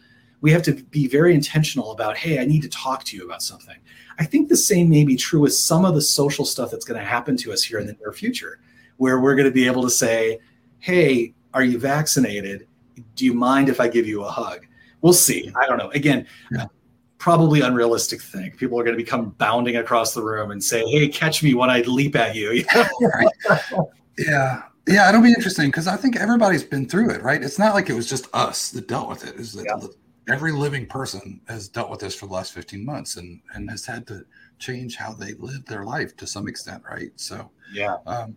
we have to be very intentional about, hey, I need to talk to you about something. I think the same may be true with some of the social stuff that's going to happen to us here in the near future where we're going to be able to say, hey, are you vaccinated? Do you mind if I give you a hug? We'll see. I don't know. Again, yeah. probably unrealistic thing. People are going to become bounding across the room and say, hey, catch me when I leap at you. yeah. Yeah, it'll be interesting because I think everybody's been through it, right? It's not like it was just us that dealt with it. Is that yeah. every living person has dealt with this for the last 15 months and and has had to change how they live their life to some extent, right? So yeah, um,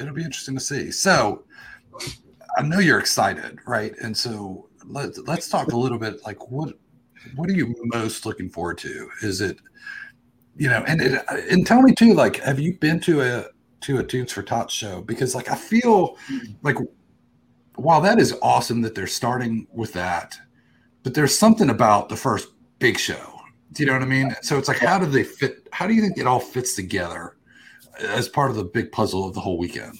it'll be interesting to see. So I know you're excited, right? And so let's let's talk a little bit like what what are you most looking forward to? Is it you know, and it, and tell me too, like, have you been to a to a Tunes for Tots show? Because like I feel like while that is awesome that they're starting with that, but there's something about the first big show. Do you know what I mean? So it's like, how do they fit? How do you think it all fits together as part of the big puzzle of the whole weekend?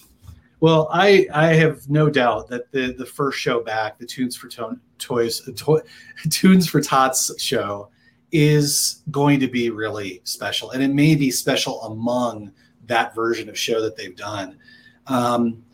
Well, I I have no doubt that the the first show back, the Tunes for to- Toys, to- Tunes for Tots show, is going to be really special, and it may be special among that version of show that they've done. Um,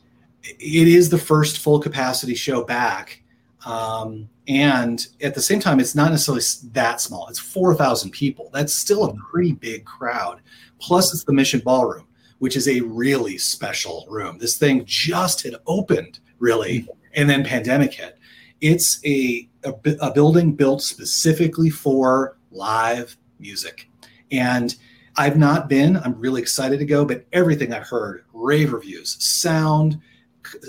it is the first full capacity show back. Um, and at the same time, it's not necessarily that small. It's 4,000 people. That's still a pretty big crowd. Plus, it's the Mission Ballroom, which is a really special room. This thing just had opened, really, and then pandemic hit. It's a, a, a building built specifically for live music. And I've not been, I'm really excited to go, but everything I've heard rave reviews, sound,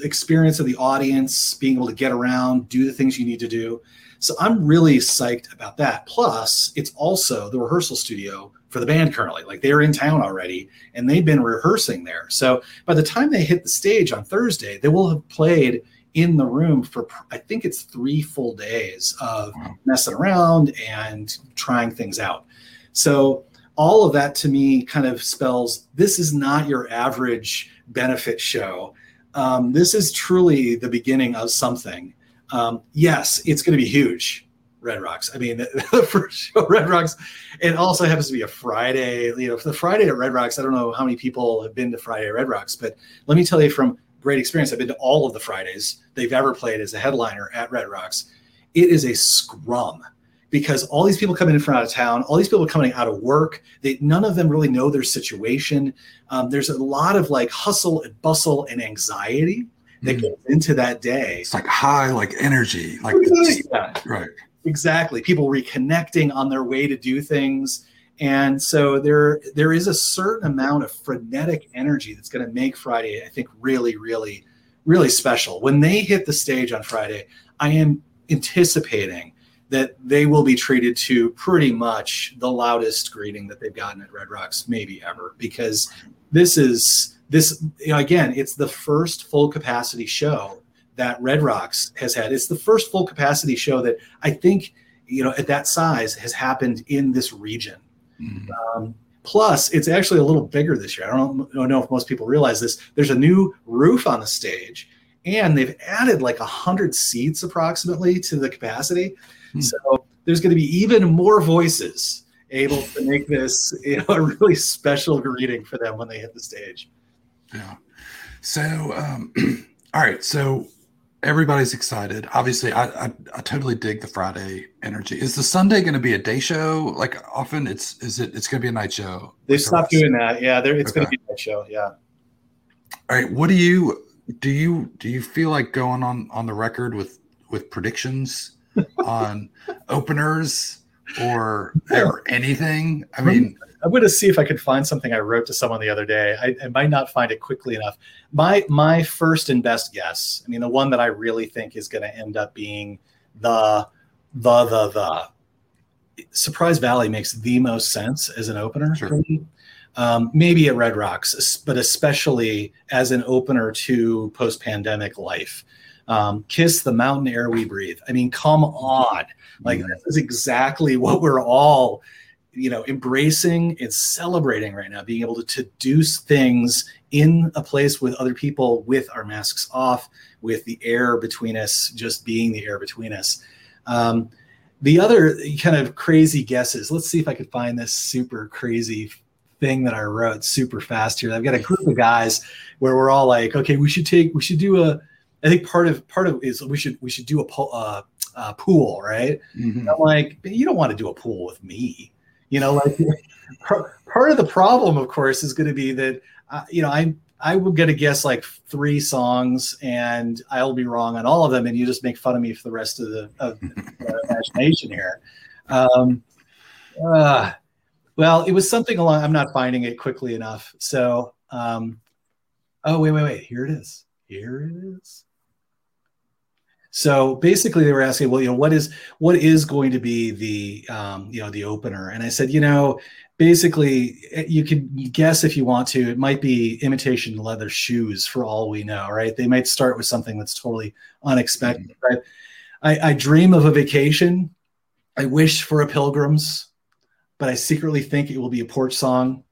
experience of the audience, being able to get around, do the things you need to do. So I'm really psyched about that. Plus, it's also the rehearsal studio for the band currently. Like they're in town already and they've been rehearsing there. So by the time they hit the stage on Thursday, they will have played in the room for I think it's three full days of messing around and trying things out. So all of that to me kind of spells this is not your average benefit show um, this is truly the beginning of something. Um, yes, it's going to be huge. Red Rocks. I mean, the, the, first show, Red Rocks. It also happens to be a Friday. You know, the Friday at Red Rocks, I don't know how many people have been to Friday at Red Rocks, but let me tell you from great experience, I've been to all of the Fridays they've ever played as a headliner at Red Rocks. It is a scrum because all these people coming in from out of town, all these people coming out of work, they none of them really know their situation. Um, there's a lot of like hustle and bustle and anxiety that mm. goes into that day. It's like high, like energy, like yeah. right. Exactly. People reconnecting on their way to do things. And so there there is a certain amount of frenetic energy that's going to make Friday, I think, really, really, really special. When they hit the stage on Friday, I am anticipating that they will be treated to pretty much the loudest greeting that they've gotten at Red Rocks maybe ever because this is this you know, again it's the first full capacity show that Red Rocks has had. It's the first full capacity show that I think you know at that size has happened in this region. Mm-hmm. Um, plus, it's actually a little bigger this year. I don't, don't know if most people realize this. There's a new roof on the stage, and they've added like a hundred seats approximately to the capacity. Hmm. So there's going to be even more voices able to make this you know, a really special greeting for them when they hit the stage. Yeah. So, um, all right. So everybody's excited. Obviously, I, I, I totally dig the Friday energy. Is the Sunday going to be a day show? Like often, it's is it? It's going to be a night show. They've stopped doing that. Yeah, it's okay. going to be a night show. Yeah. All right. What do you do? You do you feel like going on on the record with with predictions? On openers or, or anything? I mean, I'm going to see if I could find something I wrote to someone the other day. I, I, might not find it quickly enough. My my first and best guess. I mean, the one that I really think is going to end up being the the the the Surprise Valley makes the most sense as an opener. Sure. Um, maybe at Red Rocks, but especially as an opener to post pandemic life um, kiss the mountain air we breathe. I mean, come on. Like, mm-hmm. this is exactly what we're all, you know, embracing and celebrating right now, being able to, to do things in a place with other people with our masks off, with the air between us, just being the air between us. Um, the other kind of crazy guesses, let's see if I could find this super crazy thing that I wrote super fast here. I've got a group of guys where we're all like, okay, we should take, we should do a, I think part of part of is we should we should do a, po- uh, uh, pool, right? Mm-hmm. I'm like, you don't want to do a pool with me, you know. Like, part of the problem, of course, is going to be that uh, you know I'm I will get to guess like three songs, and I'll be wrong on all of them, and you just make fun of me for the rest of the, of the imagination here. Um, uh, well, it was something along. I'm not finding it quickly enough. So, um, oh wait, wait, wait. Here it is. Here it is. So basically, they were asking, well, you know, what is what is going to be the um, you know the opener? And I said, you know, basically, eh, you can guess if you want to. It might be imitation leather shoes, for all we know, right? They might start with something that's totally unexpected. Mm-hmm. Right? I, I dream of a vacation. I wish for a pilgrim's, but I secretly think it will be a porch song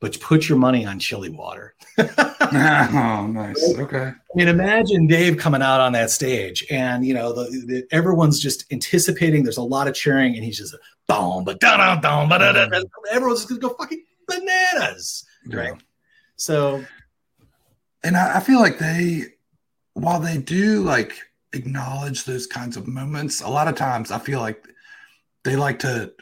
but put your money on chilly water. oh, nice. Okay. I mean, imagine Dave coming out on that stage, and you know, the, the, everyone's just anticipating. There's a lot of cheering, and he's just boom, but da da da Everyone's just gonna go fucking bananas, right? Yeah. So, and I, I feel like they, while they do like acknowledge those kinds of moments, a lot of times I feel like they like to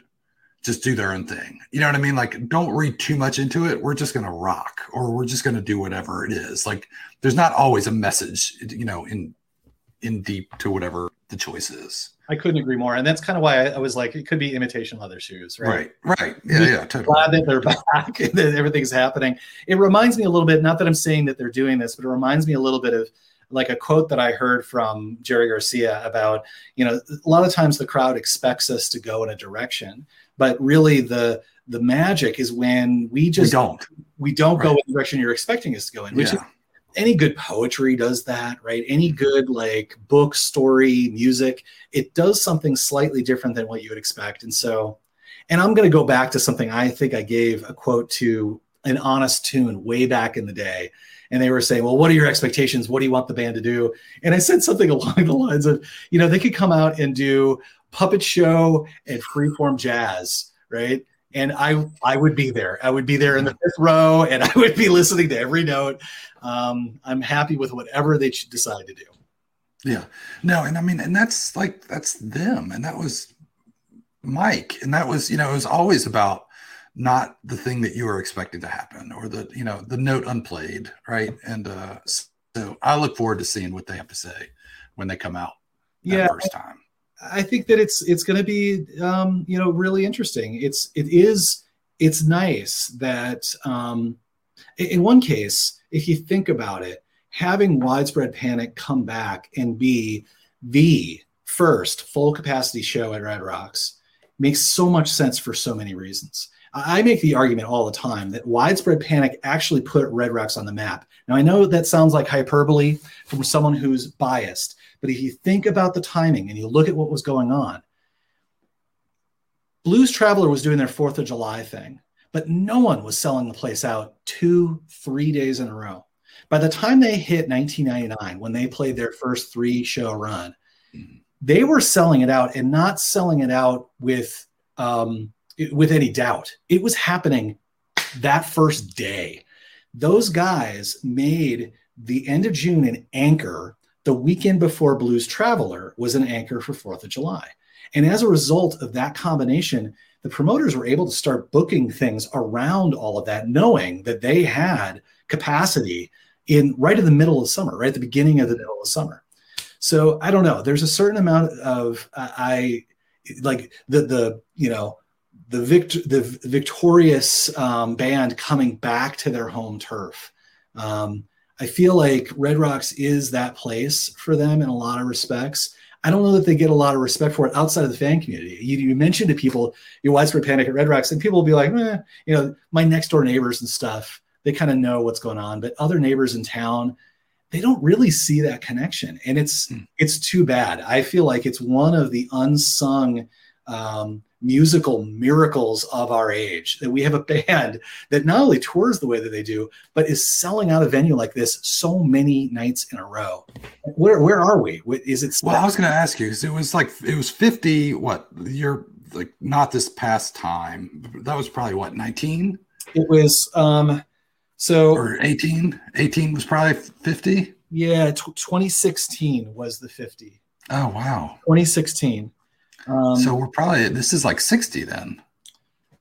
just do their own thing. You know what I mean? Like, don't read too much into it. We're just going to rock or we're just going to do whatever it is. Like, there's not always a message, you know, in in deep to whatever the choice is. I couldn't agree more, and that's kind of why I was like, it could be imitation leather shoes, right? Right, right, yeah, yeah. Totally. Glad that they're back that everything's happening. It reminds me a little bit. Not that I'm saying that they're doing this, but it reminds me a little bit of like a quote that I heard from Jerry Garcia about, you know, a lot of times the crowd expects us to go in a direction, but really the the magic is when we just we don't we don't right. go in the direction you're expecting us to go in. Which yeah. is, any good poetry does that, right? Any good like book, story, music, it does something slightly different than what you would expect. And so, and I'm going to go back to something I think I gave a quote to an honest tune way back in the day and they were saying, "Well, what are your expectations? What do you want the band to do?" And I said something along the lines of, "You know, they could come out and do puppet show and freeform jazz, right?" And I, I would be there. I would be there in the fifth row, and I would be listening to every note. Um, I'm happy with whatever they decide to do. Yeah, no, and I mean, and that's like that's them, and that was Mike, and that was you know it was always about not the thing that you were expecting to happen or the you know the note unplayed right and uh so i look forward to seeing what they have to say when they come out yeah first time i think that it's it's going to be um you know really interesting it's it is it's nice that um in one case if you think about it having widespread panic come back and be the first full capacity show at red rocks makes so much sense for so many reasons I make the argument all the time that widespread panic actually put Red Rocks on the map. Now, I know that sounds like hyperbole from someone who's biased, but if you think about the timing and you look at what was going on, Blues Traveler was doing their Fourth of July thing, but no one was selling the place out two, three days in a row. By the time they hit 1999, when they played their first three show run, they were selling it out and not selling it out with um, with any doubt. It was happening that first day. Those guys made the end of June an anchor. The weekend before Blues Traveler was an anchor for 4th of July. And as a result of that combination, the promoters were able to start booking things around all of that, knowing that they had capacity in right in the middle of summer, right at the beginning of the middle of summer. So I don't know. There's a certain amount of uh, I like the the you know the vict- the victorious um, band coming back to their home turf. Um, I feel like Red Rocks is that place for them in a lot of respects. I don't know that they get a lot of respect for it outside of the fan community. You, you mentioned to people your widespread panic at Red Rocks, and people will be like, eh, you know, my next door neighbors and stuff. They kind of know what's going on, but other neighbors in town, they don't really see that connection, and it's mm. it's too bad. I feel like it's one of the unsung um, musical miracles of our age that we have a band that not only tours the way that they do but is selling out a venue like this so many nights in a row. Where where are we? Is it well i was going to ask you because it was like it was 50 what you're like not this past time. That was probably what 19 it was um so or 18 18 was probably 50 yeah t- 2016 was the 50 oh wow. 2016 um, so we're probably this is like 60 then.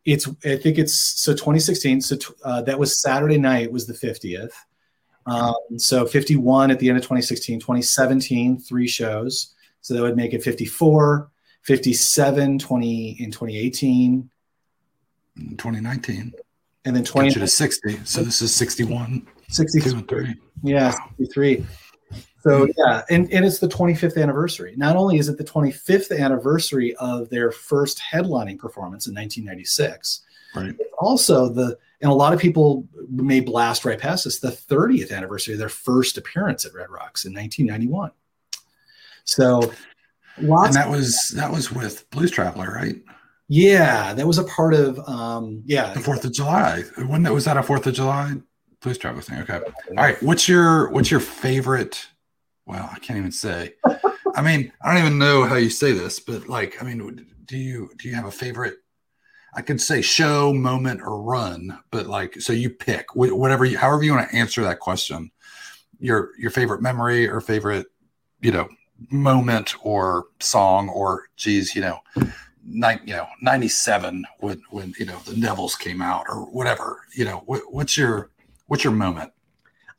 It's I think it's so 2016. So uh, that was Saturday night was the 50th. Um, so 51 at the end of 2016, 2017, three shows. So that would make it 54, 57, 20 in 2018, 2019, and then 20 to 60. So this is 61, 63. Yeah, wow. 63. So yeah, and, and it's the 25th anniversary. Not only is it the 25th anniversary of their first headlining performance in 1996, Right. also the and a lot of people may blast right past this the 30th anniversary of their first appearance at Red Rocks in 1991. So And that was that was with Blues Traveler, right? yeah, that was a part of um yeah, The Fourth of July. When that was that a Fourth of July Blues Traveler thing? Okay. All right. What's your what's your favorite? Well, I can't even say. I mean, I don't even know how you say this, but like, I mean, do you do you have a favorite? I could say show, moment, or run, but like, so you pick whatever, you, however you want to answer that question. Your your favorite memory or favorite, you know, moment or song or geez, you know, nine, you know, ninety seven when when you know the Devils came out or whatever. You know, what, what's your what's your moment?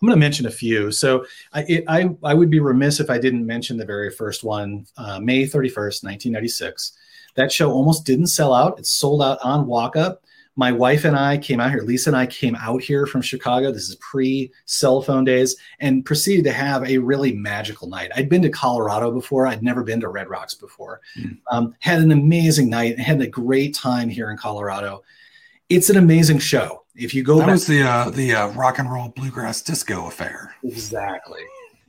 I'm going to mention a few. So I, it, I I would be remiss if I didn't mention the very first one, uh, May 31st, 1996. That show almost didn't sell out. It sold out on walk up. My wife and I came out here. Lisa and I came out here from Chicago. This is pre cell phone days and proceeded to have a really magical night. I'd been to Colorado before. I'd never been to Red Rocks before. Mm. Um, had an amazing night. Had a great time here in Colorado. It's an amazing show. If you go That back, was the uh, the uh, rock and roll bluegrass disco affair. Exactly.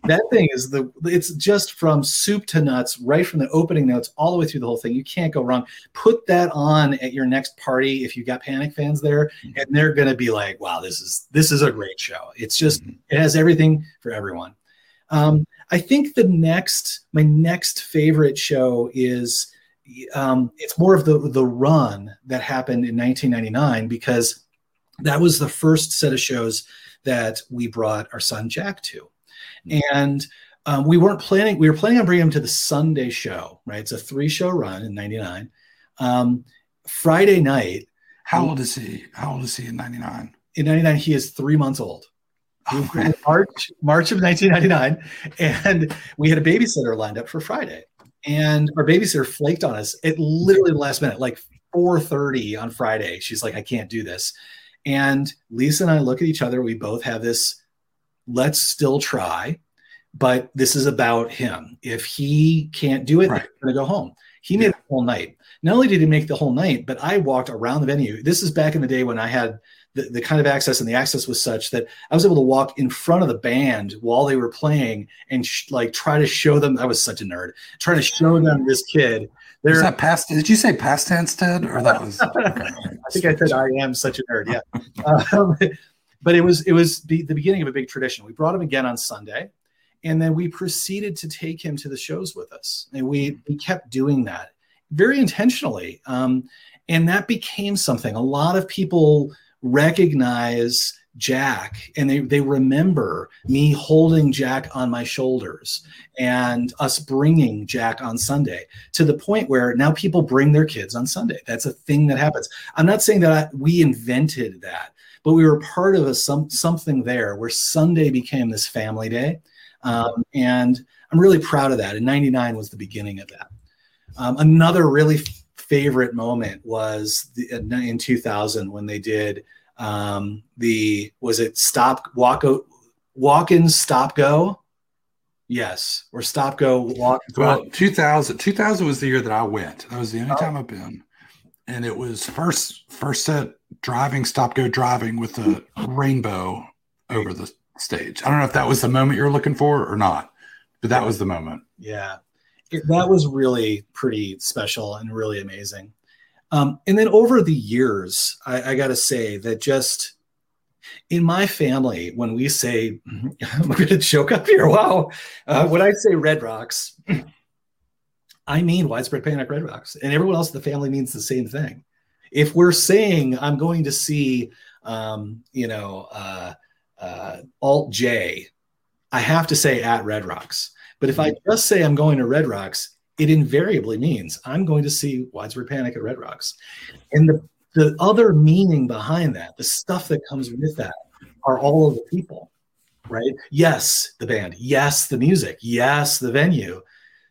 That thing is the it's just from soup to nuts, right from the opening notes all the way through the whole thing. You can't go wrong. Put that on at your next party if you got panic fans there, and they're gonna be like, wow, this is this is a great show. It's just it has everything for everyone. Um, I think the next my next favorite show is um, it's more of the the run that happened in 1999 because that was the first set of shows that we brought our son Jack to, and um, we weren't planning. We were planning on bringing him to the Sunday show. Right, it's a three show run in '99. Um, Friday night How old is he? How old is he in '99? in '99, he is three months old. We March, March of 1999, and we had a babysitter lined up for Friday, and our babysitter flaked on us at literally the last minute, like 4:30 on Friday. She's like, "I can't do this," and Lisa and I look at each other. We both have this. Let's still try, but this is about him. If he can't do it, Right. we're gonna go home. He made the whole night. Not only did he make the whole night, but I walked around the venue. This is back in the day when I had the, the kind of access and the access was such that I was able to walk in front of the band while they were playing and sh- like try to show them. I was such a nerd trying to show them this kid. Is that past? Did you say past tense, Ted, or that was? Okay. I think I said I am such a nerd. Yeah, um, but it was it was the, the beginning of a big tradition. We brought him again on Sunday, and then we proceeded to take him to the shows with us, and we we kept doing that very intentionally, um, and that became something. A lot of people recognize Jack and they, they remember me holding Jack on my shoulders and us bringing Jack on Sunday to the point where now people bring their kids on Sunday. That's a thing that happens. I'm not saying that I, we invented that, but we were part of a some something there where Sunday became this family day, um, and I'm really proud of that. And '99 was the beginning of that. Um, another really f- favorite moment was the, in 2000 when they did um, the was it stop walk walk in stop go yes or stop go walk Well, 2000, 2000 was the year that I went. That was the only time I've been, and it was first first set driving, stop go driving with a rainbow over the stage. I don't know if that was the moment you're looking for or not, but that was the moment. Yeah, it, that was really pretty special and really amazing. Um, and then over the years, I, I got to say that just in my family, when we say, I'm going to choke up here. Wow. Uh, when I say Red Rocks, I mean widespread panic Red Rocks, and everyone else in the family means the same thing. If we're saying I'm going to see, um, you know, uh, uh, Alt J, I have to say at Red Rocks. But if I just say I'm going to Red Rocks, it invariably means I'm going to see widespread panic at Red Rocks. And the, the other meaning behind that, the stuff that comes with that, are all of the people, right? Yes, the band. Yes, the music. Yes, the venue.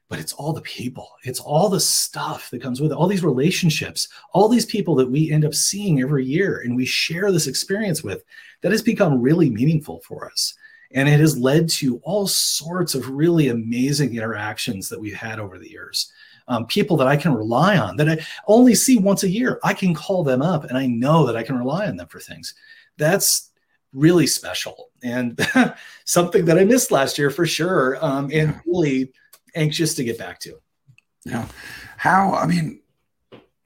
But it's all the people. It's all the stuff that comes with it, all these relationships, all these people that we end up seeing every year and we share this experience with that has become really meaningful for us. And it has led to all sorts of really amazing interactions that we've had over the years. Um, people that I can rely on that I only see once a year. I can call them up and I know that I can rely on them for things. That's really special and something that I missed last year for sure. Um, and really anxious to get back to. Yeah. How, I mean,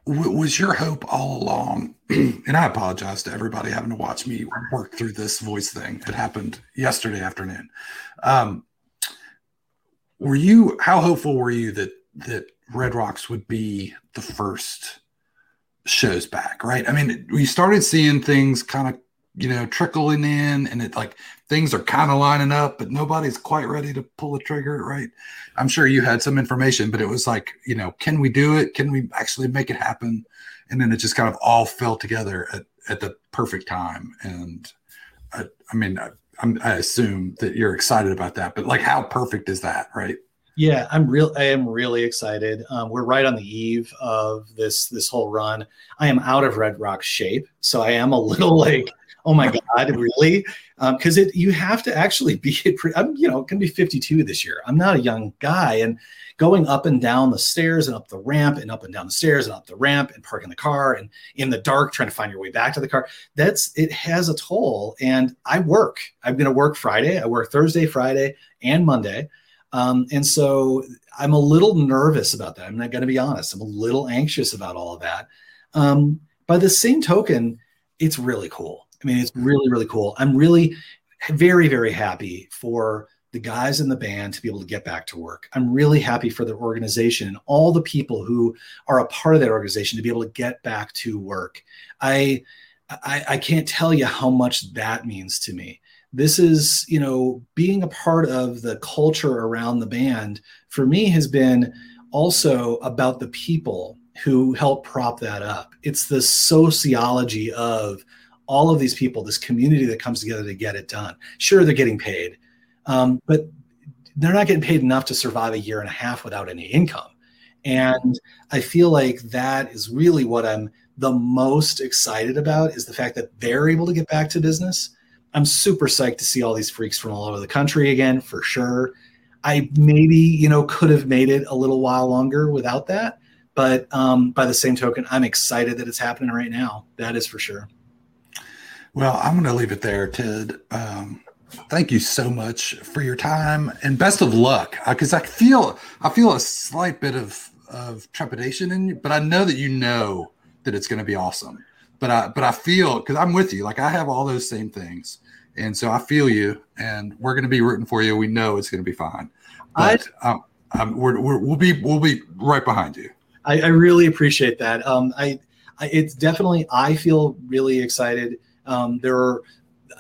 w- was your hope all along? and I apologize to everybody having to watch me work through this voice thing. It happened yesterday afternoon. Um, were you, how hopeful were you that, that Red Rocks would be the first shows back, right? I mean, we started seeing things kind of you know, trickling in and it like things are kind of lining up, but nobody's quite ready to pull the trigger, right? I'm sure you had some information, but it was like, you know, can we do it? Can we actually make it happen? And then it just kind of all fell together at, at the perfect time. And I, I mean, I, I assume that you're excited about that, but like, how perfect is that, right? Yeah, I'm real. I am really excited. Um, we're right on the eve of this this whole run. I am out of Red Rock shape, so I am a little like oh my god really? Because um, it you have to actually be i'm you know to be 52 this year. I'm not a young guy and going up and down the stairs and up the ramp and up and down the stairs and up the ramp and parking the car and in the dark trying to find your way back to the car that's it has a toll and i work. I'm to work friday. I work thursday friday and monday. Um, and so i'm a little nervous about that. I'm not going to be honest. I'm a little anxious about all of that. Um, by the same token it's really cool I mean, it's really, really cool. I'm really very, very happy for the guys in the band to be able to get back to work. I'm really happy for the organization and all the people who are a part of that organization to be able to get back to work. I, I, I can't tell you how much that means to me. This is, you know, being a part of the culture around the band for me has been also about the people who help prop that up. It's the sociology of all of these people, this community that comes together to get it done. Sure, they're getting paid, um, but they're not getting paid enough to survive a year and a half without any income. And I feel like that is really what I'm the most excited about is the fact that they're able to get back to business. I'm super psyched to see all these freaks from all over the country again, for sure. I maybe, you know, could have made it a little while longer without that. But um, by the same token, I'm excited that it's happening right now. That is for sure. Well, I'm going to leave it there, Ted. Um, thank you so much for your time and best of luck. Because uh, I feel I feel a slight bit of of trepidation in you, but I know that you know that it's going to be awesome. But I but I feel because I'm with you. Like I have all those same things, and so I feel you, and we're going to be rooting for you. We know it's going to be fine. But I, um, um, we're, we will be we'll be right behind you. I, I really appreciate that. Um, I, I it's definitely I feel really excited um, there are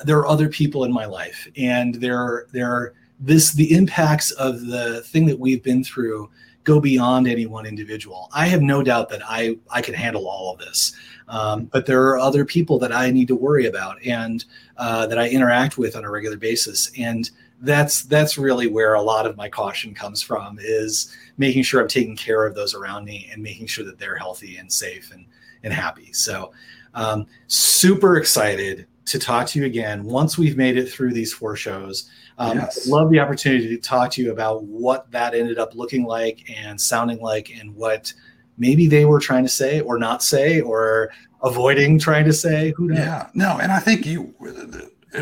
there are other people in my life, and there there are this the impacts of the thing that we've been through go beyond any one individual. I have no doubt that I I can handle all of this, um, but there are other people that I need to worry about and uh, that I interact with on a regular basis, and that's that's really where a lot of my caution comes from is making sure I'm taking care of those around me and making sure that they're healthy and safe and and happy. So um, super excited to talk to you again once we've made it through these four shows. Um, yes. Love the opportunity to talk to you about what that ended up looking like and sounding like, and what maybe they were trying to say or not say or avoiding trying to say. Who knows? Yeah, no, and I think you,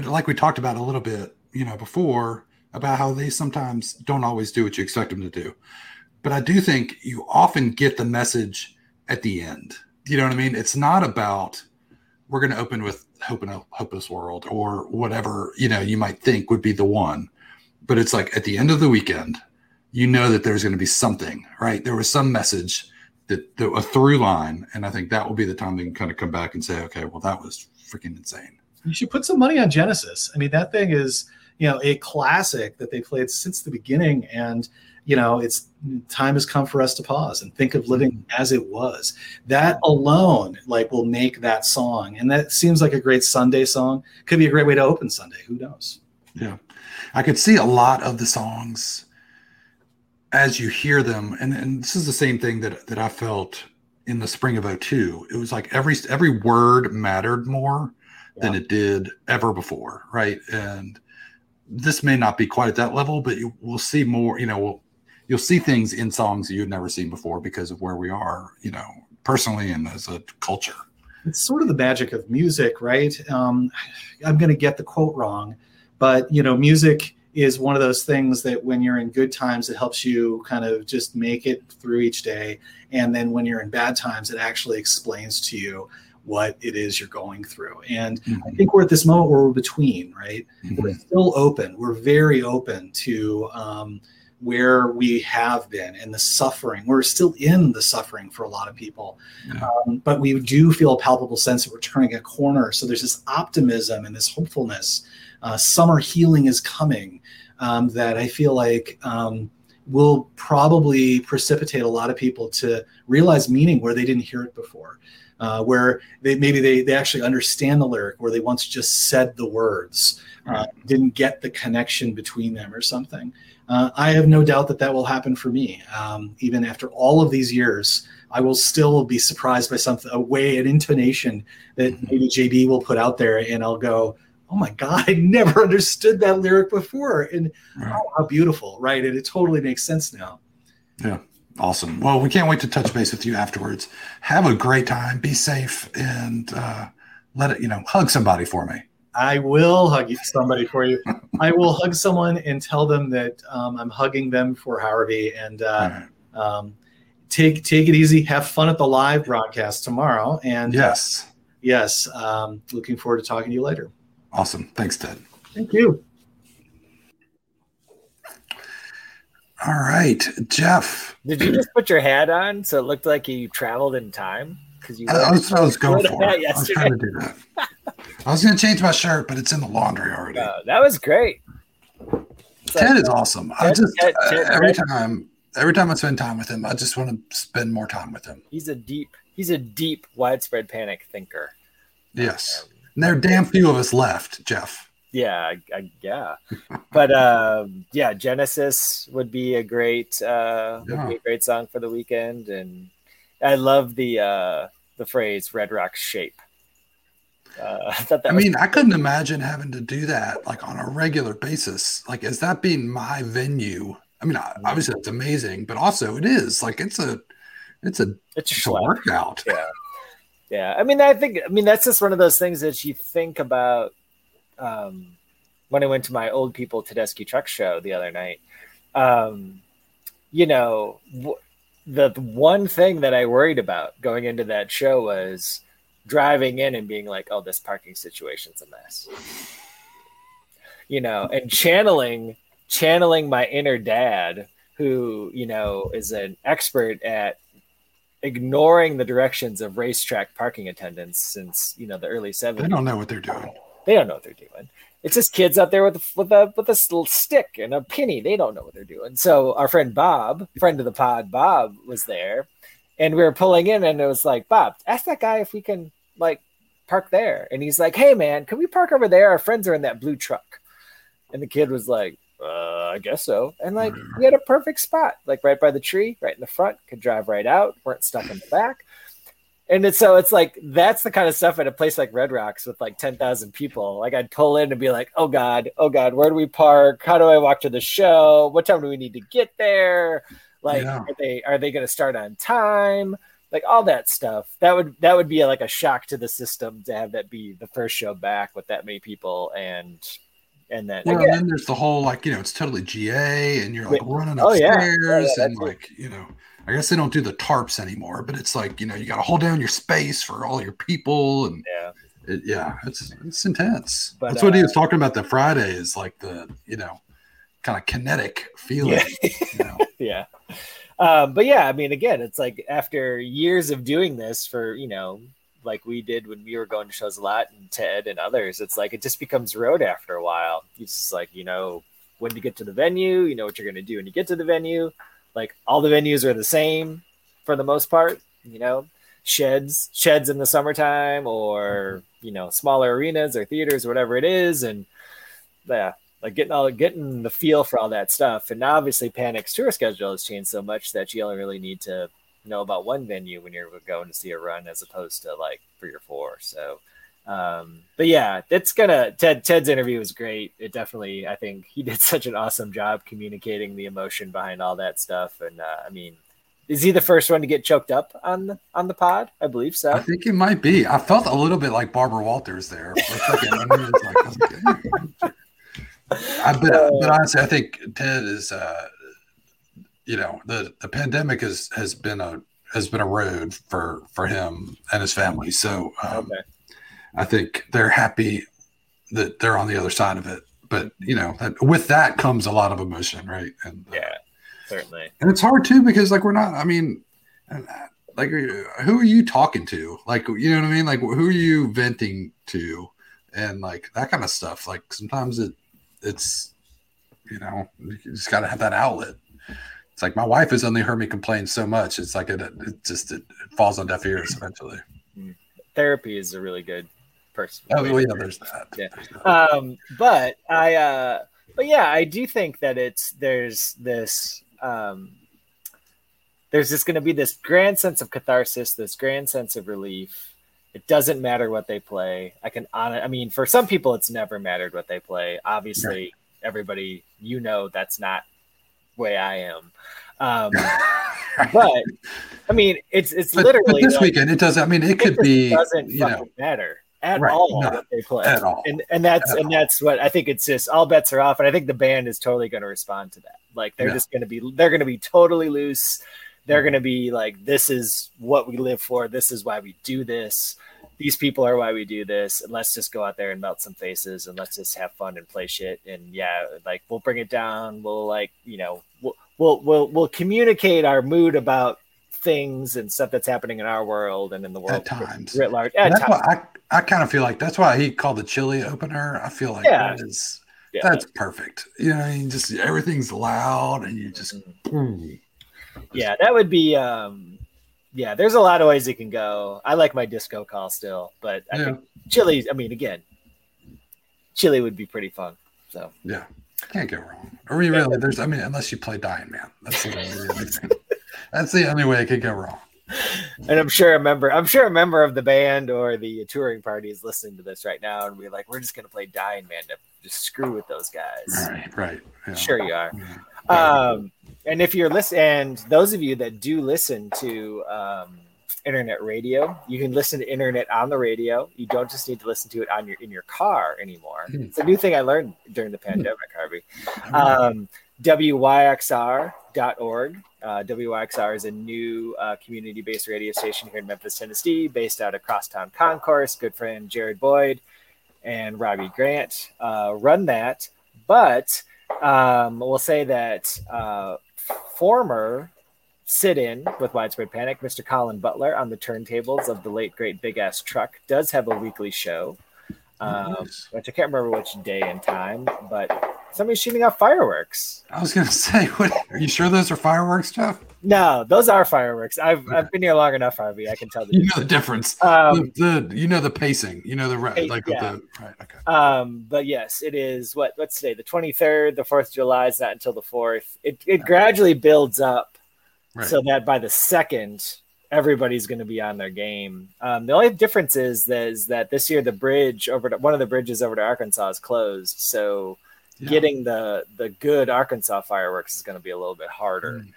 like we talked about a little bit, you know, before about how they sometimes don't always do what you expect them to do. But I do think you often get the message at the end you know what I mean? It's not about we're going to open with Hope in a Hopeless World or whatever you know you might think would be the one, but it's like at the end of the weekend, you know that there's going to be something, right? There was some message that, that a through line, and I think that will be the time they can kind of come back and say, okay, well that was freaking insane. You should put some money on Genesis. I mean, that thing is you know a classic that they played since the beginning and you know it's time has come for us to pause and think of mm-hmm. living as it was. That alone like will make that song and that seems like a great sunday song. Could be a great way to open sunday who knows? Yeah. I could see a lot of the songs as you hear them and, and this is the same thing that that i felt in the spring of 02 it was like every every word mattered more yeah. than it did ever before right? And this may not be quite at that level, but you, we'll see more. You know, we'll, you'll see things in songs that you've never seen before because of where we are. You know, personally and as a culture. It's sort of the magic of music, right? Um, I'm going to get the quote wrong, but you know, music is one of those things that when you're in good times, it helps you kind of just make it through each day, and then when you're in bad times, it actually explains to you what it is you're going through. And mm-hmm. I think we're at this moment where we're between, right? Mm-hmm. We're still open. We're very open to um, where we have been and the suffering. We're still in the suffering for a lot of people, yeah. um, but we do feel a palpable sense that we're turning a corner. So there's this optimism and this hopefulness. Uh, summer healing is coming. Um, that I feel like um, will probably precipitate a lot of people to realize meaning where they didn't hear it before uh, where they maybe they, they actually understand the lyric where they once just said the words uh, didn't get the connection between them or something uh, i have no doubt that that will happen for me um, even after all of these years i will still be surprised by something a way an intonation that mm-hmm. maybe JB will put out there and i'll go oh my god i never understood that lyric before and right. oh, how beautiful right and it totally makes sense now yeah Awesome. Well, we can't wait to touch base with you afterwards. Have a great time. Be safe and uh, let it, you know, hug somebody for me. I will hug somebody for you. I will hug someone and tell them that um, I'm hugging them for Harvey and uh, right. um, take take it easy. Have fun at the live broadcast tomorrow. And yes, uh, yes, um, looking forward to talking to you later. Awesome. Thanks, Ted. Thank you. All right, Jeff. Did you just put your hat on so it looked like you traveled in time? Because you. I, was, I was going for. It. I was trying to do that. I was going to change my shirt, but it's in the laundry already. Uh, that was great. Ted is awesome. Ted, I just Ted, Ted, uh, every time, every time I spend time with him, I just want to spend more time with him. He's a deep, he's a deep, widespread panic thinker. Yes, um, and there are damn few of us left, Jeff yeah, I, I, yeah. but uh, yeah, Genesis would be a great, uh, yeah. be a great song for the weekend, and I love the uh, the phrase "Red Rock shape." Uh, I, I mean, I couldn't imagine having to do that like on a regular basis. Like, is that being my venue? I mean, obviously it's amazing, but also it is like it's a, it's a, it's a, it's a workout. Yeah, yeah. I mean, I think, I mean, that's just one of those things that you think about um, when I went to my old people Tedeschi truck show the other night, um, you know, w- the one thing that I worried about going into that show was driving in and being like, "Oh, this parking situation's a mess," you know, and channeling channeling my inner dad, who you know is an expert at ignoring the directions of racetrack parking attendants since you know the early 70s. They don't know what they're doing. They don't know what they're doing. It's just kids out there with a, with a with a little stick and a penny. They don't know what they're doing. So our friend Bob, friend of the pod, Bob was there, and we were pulling in, and it was like, Bob, ask that guy if we can like park there. And he's like, Hey man, can we park over there? Our friends are in that blue truck. And the kid was like, uh, I guess so. And like, we had a perfect spot, like right by the tree, right in the front, could drive right out, weren't stuck in the back and it's so it's like that's the kind of stuff at a place like Red Rocks with like ten thousand people. Like I'd pull in and be like, "Oh God, oh God, where do we park? How do I walk to the show? What time do we need to get there? Like, yeah. are they are they going to start on time? Like all that stuff. That would that would be like a shock to the system to have that be the first show back with that many people and and then well, and then there's the whole like you know it's totally GA and you're like running upstairs oh, yeah. Oh, yeah, and like you know I guess they don't do the tarps anymore, but it's like you know you got to hold down your space for all your people, and yeah, it, yeah, it's it's intense. But, That's uh, what he was talking about. The Friday is like the you know kind of kinetic feeling. Yeah, you know? yeah. Um, but yeah, I mean, again, it's like after years of doing this for you know, like we did when we were going to shows a lot, and Ted and others, it's like it just becomes road after a while. It's just like you know when you get to the venue, you know what you're going to do when you get to the venue like all the venues are the same for the most part you know? Sheds sheds in the summertime or mm-hmm. you know smaller arenas or theaters or whatever it is. And yeah like getting all getting the feel for all that stuff. And now obviously panic's tour schedule has changed so much that you only really need to know about one venue when you're going to see a run as opposed to like three or four. So Um, but yeah, it's gonna Ted Ted's interview was great. It definitely, I think he did such an awesome job communicating the emotion behind all that stuff. And uh, I mean, is he the first one to get choked up on the on the pod? I believe so. I think it might be. I felt a little bit like Barbara Walters there. For a second. I, mean, like, I, was. I but, but honestly, I think Ted is. Uh, you know, the the pandemic has has been a has been a road for for him and his family. So um, okay. I think they're happy that they're on the other side of it. But you know, that, with that comes a lot of emotion, right? And uh, yeah, certainly. And it's hard too because like we're not. I mean, like who are you talking to? Like you know what I mean? Like who are you venting to? And like that kind of stuff. Like sometimes it it's you know you just got to have that outlet. It's like my wife has only heard me complain so much. It's like it, it just it, it falls on deaf ears eventually. Therapy is a really good person. Oh well, yeah, there's that. Yeah. Um, but I, uh, but yeah, I do think that it's there's this um, there's just going to be this grand sense of catharsis, this grand sense of relief. It doesn't matter what they play. I can on I mean, for some people, it's never mattered what they play. Obviously, right. everybody you know that's not way I am. Um, but I mean, it's it's but, literally but this like, weekend. It doesn't. I mean, it, it could be. Doesn't you know, matter at right, all no, they play. At all. And and that's at and all. that's what I think it's just all bets are off. And I think the band is totally going to respond to that. Like they're yeah. just going to be they're going to be totally loose. They're mm-hmm. going to be like, this is what we live for. This is why we do this. These people are why we do this. And let's just go out there and melt some faces and let's just have fun and play shit. And yeah, like we'll bring it down. We'll like, you know, we'll we'll we'll, we'll communicate our mood about things and stuff that's happening in our world and in the world at times writ large. At that's times. I, I kind of feel like that's why he called the Chilly opener. I feel like yeah. that is yeah. that's perfect. You know, I mean, just everything's loud and you just mm-hmm. yeah, that would be um yeah, there's a lot of ways it can go. I like my disco call still, but I yeah. think Chilly, I mean again, Chilly would be pretty fun. So yeah. Can't go wrong. Or we really, there's I mean, unless you play Dying Man. That's the only thing. That's the only way it could go wrong. And I'm sure a member, I'm sure a member of the band or the touring party is listening to this right now, and we're like, we're just gonna play Dying Man to just screw with those guys. Right, right. Yeah. Sure you are. Yeah. Um, and if you're listening, and those of you that do listen to um, internet radio, you can listen to internet on the radio. You don't just need to listen to it on your in your car anymore. Mm. It's a new thing I learned during the pandemic, Harvey. Um, WYXR.org uh, WYXR is a new uh, community based radio station here in Memphis, Tennessee, based out of Crosstown Concourse. Good friend Jared Boyd and Robbie Grant uh, run that. But um, we'll say that uh, former sit in with Widespread Panic, Mr. Colin Butler on the turntables of the late, great Big Ass Truck, does have a weekly show, um, nice. which I can't remember which day and time, but somebody's shooting off fireworks. I was gonna say, what, are you sure those are fireworks, Jeff? No, those are fireworks. I've okay. I've been here long enough, Harvey. I can tell the you know the difference. Um, the, the, you know the pacing. You know the like yeah. the right. Okay. Um, but yes, it is what what's today? The twenty third. The Fourth of July is not until the fourth. It it gradually builds up, right. so that by the second, everybody's going to be on their game. Um, the only difference is that, is that this year the bridge over to one of the bridges over to Arkansas is closed, so yeah. getting the the good Arkansas fireworks is going to be a little bit harder mm.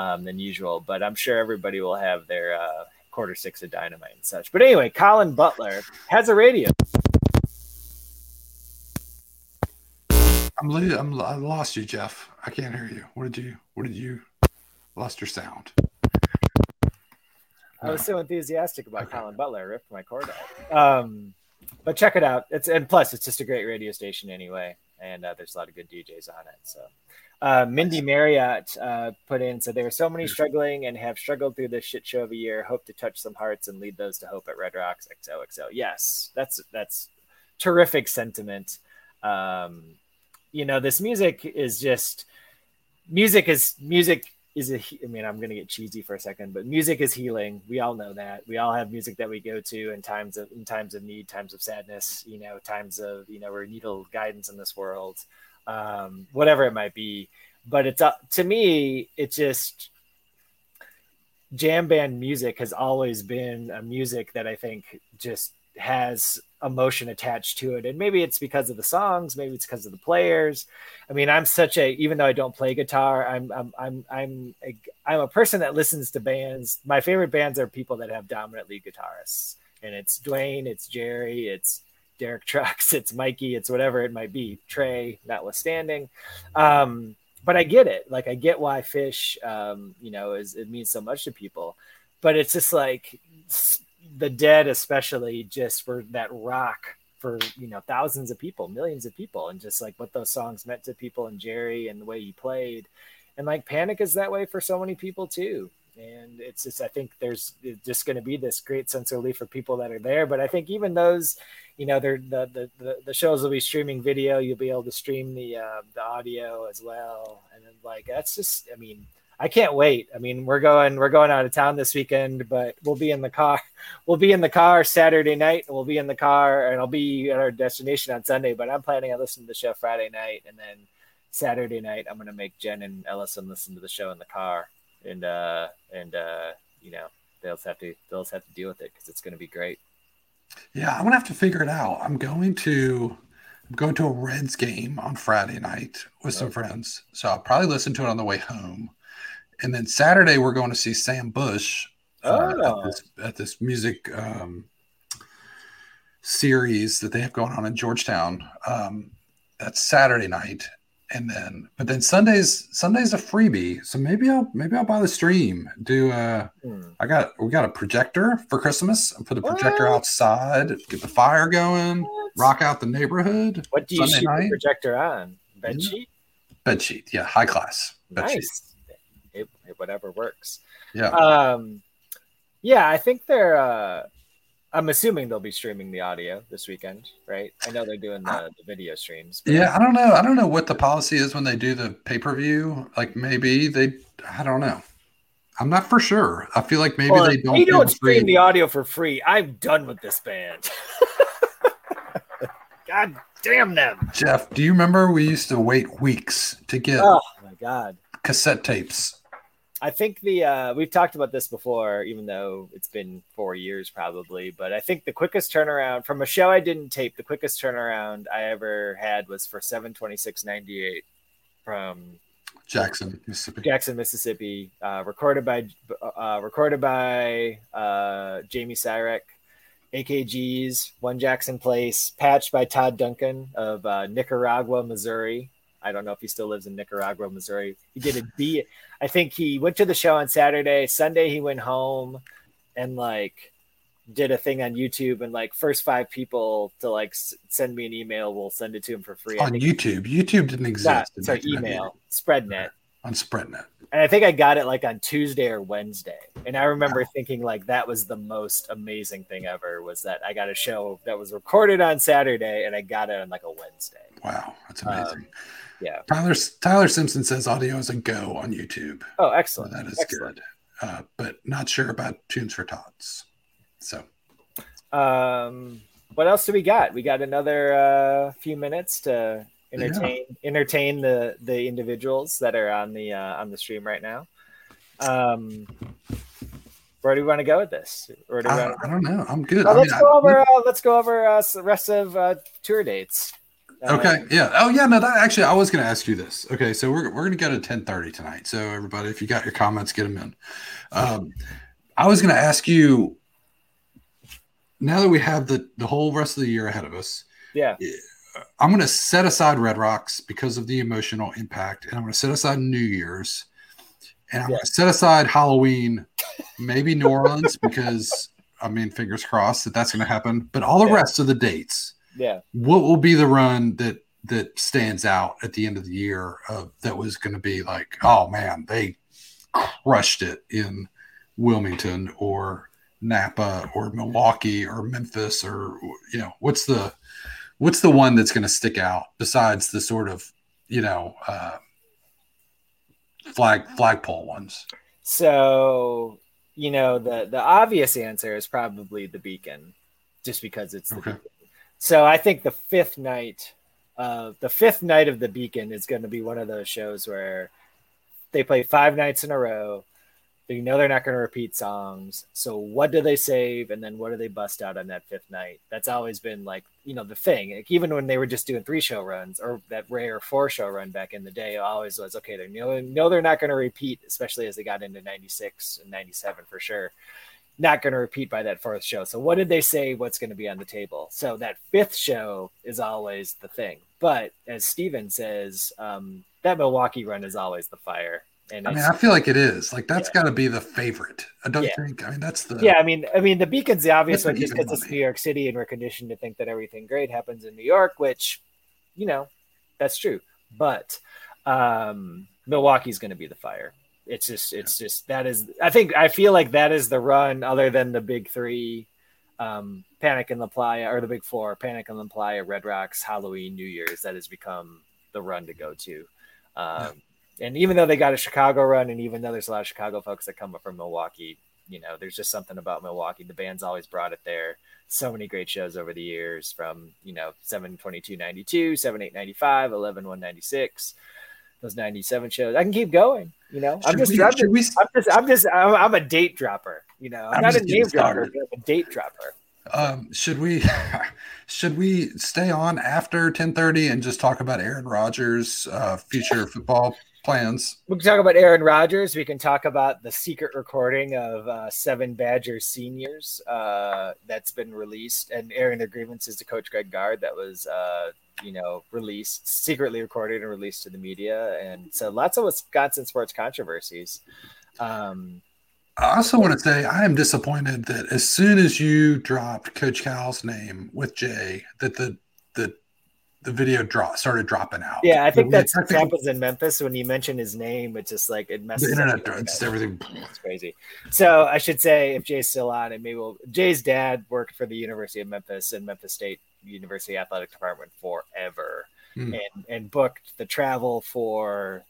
um, than usual. But I'm sure everybody will have their uh, quarter six of dynamite and such. But anyway, Colin Butler has a radio. I'm, I'm I lost you, Jeff. I can't hear you. What did you? What did you? Lost your sound. I was so enthusiastic about okay. Colin Butler. I ripped my cord out. Um, but check it out. It's and plus it's just a great radio station anyway and uh, there's a lot of good DJs on it. So, uh, Mindy Marriott uh, put in so there are so many struggling and have struggled through this shit show of a year. Hope to touch some hearts and lead those to hope at Red Rocks XOXO. Yes, that's that's terrific sentiment. Um, you know, this music is just music is music is a I mean, I'm gonna get cheesy for a second, but music is healing. We all know that. We all have music that we go to in times of in times of need, times of sadness, you know, times of you know, we need a guidance in this world, um, whatever it might be. But it's up to me, it just jam band music has always been a music that I think just has emotion attached to it. And maybe it's because of the songs maybe it's because of the players. I mean i'm such a even though i don't play guitar i'm i'm i'm i'm a, i'm a person that listens to bands. My favorite bands are people that have dominant lead guitarists. And it's duane it's jerry it's derek trucks it's mikey it's whatever it might be trey notwithstanding. Um but i get it. Like i get why phish um you know is it means so much to people. But it's just like the dead especially just were that rock for you know thousands of people millions of people and just like what those songs meant to people and jerry and the way he played. And like panic is that way for so many people too. And it's just i think there's just going to be this great sense of relief for people that are there. But i think even those you know they're the the, the, shows will be streaming video. You'll be able to stream the uh, the audio as well. And then like that's just i mean I can't wait. I mean, we're going we're going out of town this weekend, but we'll be in the car. We'll be in the car Saturday night. We'll be in the car, and I'll be at our destination on Sunday. But I'm planning on listening to the show Friday night, and then Saturday night I'm going to make Jen and Ellison listen to the show in the car, and uh and uh you know they'll have to they'll have to deal with it because it's going to be great. Yeah, I'm gonna have to figure it out. I'm going to I'm going to a Reds game on Friday night with some friends, so I'll probably listen to it on the way home and then Saturday we're going to see Sam Bush uh, oh. at, this, at, this, music um, series that they have going on in Georgetown. Um, that's Saturday night, and then but then Sundays Sunday's a freebie, so maybe I'll maybe I'll buy the stream. Do uh, hmm. I got we got a projector for Christmas? I put the projector what? outside, get the fire going, what? rock out the neighborhood. What do you Sunday shoot night. the projector on? Bed sheet. Bed sheet, yeah, high class. Bed nice. Sheet it, whatever works. Yeah. Um, yeah, I think they're. Uh, I'm assuming they'll be streaming the audio this weekend, right? I know they're doing the, the video streams. Yeah, I don't know. I don't know what the policy is when they do the pay per view. Like maybe they. I don't know. I'm not for sure. I feel like maybe they don't. They don't stream the audio for free. I'm done with this band. God damn them. Jeff, do you remember we used to wait weeks to get? Oh my god. Cassette tapes. I think the uh, we've talked about this before, even though it's been four years probably. But I think the quickest turnaround from a show I didn't tape, the quickest turnaround I ever had was for seven twenty six ninety eight from Jackson, Mississippi. Jackson, Mississippi. Uh, recorded by uh, recorded by uh, Jamie Syrek, AKGs, One Jackson Place, patched by Todd Duncan of uh, Nicaragua, Missouri. I don't know if he still lives in Nicaragua, Missouri. He did a B. I think he went to the show on Saturday. Sunday he went home and like did a thing on YouTube and like first five people to like s- send me an email will send it to him for free. On YouTube. YouTube didn't exist. Not, sorry, email. Spreadnet. On Spreadnet. And I think I got it like on Tuesday or Wednesday. And I remember wow. thinking like that was the most amazing thing ever was that I got a show that was recorded on Saturday and I got it on like a Wednesday. Wow, that's amazing. Um, yeah. Tyler Tyler Simpson says audio is a go on YouTube. Oh, excellent. So that is excellent. good. Uh, but not sure about tunes for tots. So, um, what else do we got? We got another uh, few minutes to entertain yeah. entertain the the individuals that are on the uh, on the stream right now. Um, where do we want to go with this? Or do I, I, don't know. I'm good. let's, mean, go I, over, uh, let's go over. Uh, the rest of uh, tour dates. Okay. Yeah. Oh, yeah. No, that actually, I was going to ask you this. Okay. So we're, we're going to go to 1030 tonight. So everybody, if you got your comments, get them in. Um, I was going to ask you now that we have the, the whole rest of the year ahead of us. Yeah. I'm going to set aside Red Rocks because of the emotional impact. And I'm going to set aside New Year's and I'm yeah. going to set aside Halloween, maybe New Orleans because I mean, fingers crossed that that's going to happen. But all the yeah. rest of the dates, yeah. What will be the run that that stands out at the end of the year uh, that was going to be like, oh man, they crushed it in Wilmington or Napa or Milwaukee or Memphis or you know what's the what's the one that's going to stick out besides the sort of you know uh, flag flagpole ones? So you know the the obvious answer is probably the Beacon, just because it's the okay. Beacon. So I think the fifth night, uh, the fifth night of the Beacon is going to be one of those shows where they play five nights in a row. They know they're not going to repeat songs. So what do they save, and then what do they bust out on that fifth night? That's always been like you know the thing. Like, even when they were just doing three show runs or that rare four show run back in the day, it always was okay. They know know they're not going to repeat, especially as they got into '96 and '97 for sure. Not going to repeat by that fourth show. So what did they say? What's going to be on the table? So that fifth show is always the thing. But as Steven says, um, that Milwaukee run is always the fire and I mean, I feel like it is. Like that's yeah. got to be the favorite. I don't yeah. think. I mean, that's the. Yeah, I mean, I mean, the Beacon's the obvious one just because it's New York City, and we're conditioned to think that everything great happens in New York, which, you know, that's true. But um, Milwaukee's going to be the fire. It's just, it's yeah. just that is. I think I feel like that is the run, other than the big three, um, Panic in the Playa, or the big four, Panic in the Playa, Red Rocks, Halloween, New Year's. That has become the run to go to. Um, and even though they got a Chicago run, and even though there's a lot of Chicago folks that come up from Milwaukee, you know, there's just something about Milwaukee. The band's always brought it there. So many great shows over the years from, you know, 7 22 92, 7 8 95, 11 1 96, those 97 shows. I can keep going, you know. I'm just, we, I'm, just, we... I'm just, I'm just, I'm, I'm, a date dropper, you know. I'm, I'm not a name dropper, I'm a date dropper. Um, should we should we stay on after 10:30 and just talk about Aaron Rodgers' uh, future football plans. We can talk about Aaron Rodgers. We can talk about the secret recording of uh, Seven Badgers seniors uh, that's been released, and airing their grievances to Coach Greg Gard that was, uh, you know, released, secretly recorded and released to the media, and so lots of Wisconsin sports controversies. Um, I also want to say I am disappointed that as soon as you dropped Coach Cal's name with Jay, that the the video drop started dropping out. Yeah, I think that's what happens in Memphis when you mention his name. It's just like it messes. The internet does everything. It's crazy. So I should say, if Jay's still on, and maybe we'll, Jay's dad worked for the University of Memphis and Memphis State University Athletic Department forever, hmm. and and booked the travel for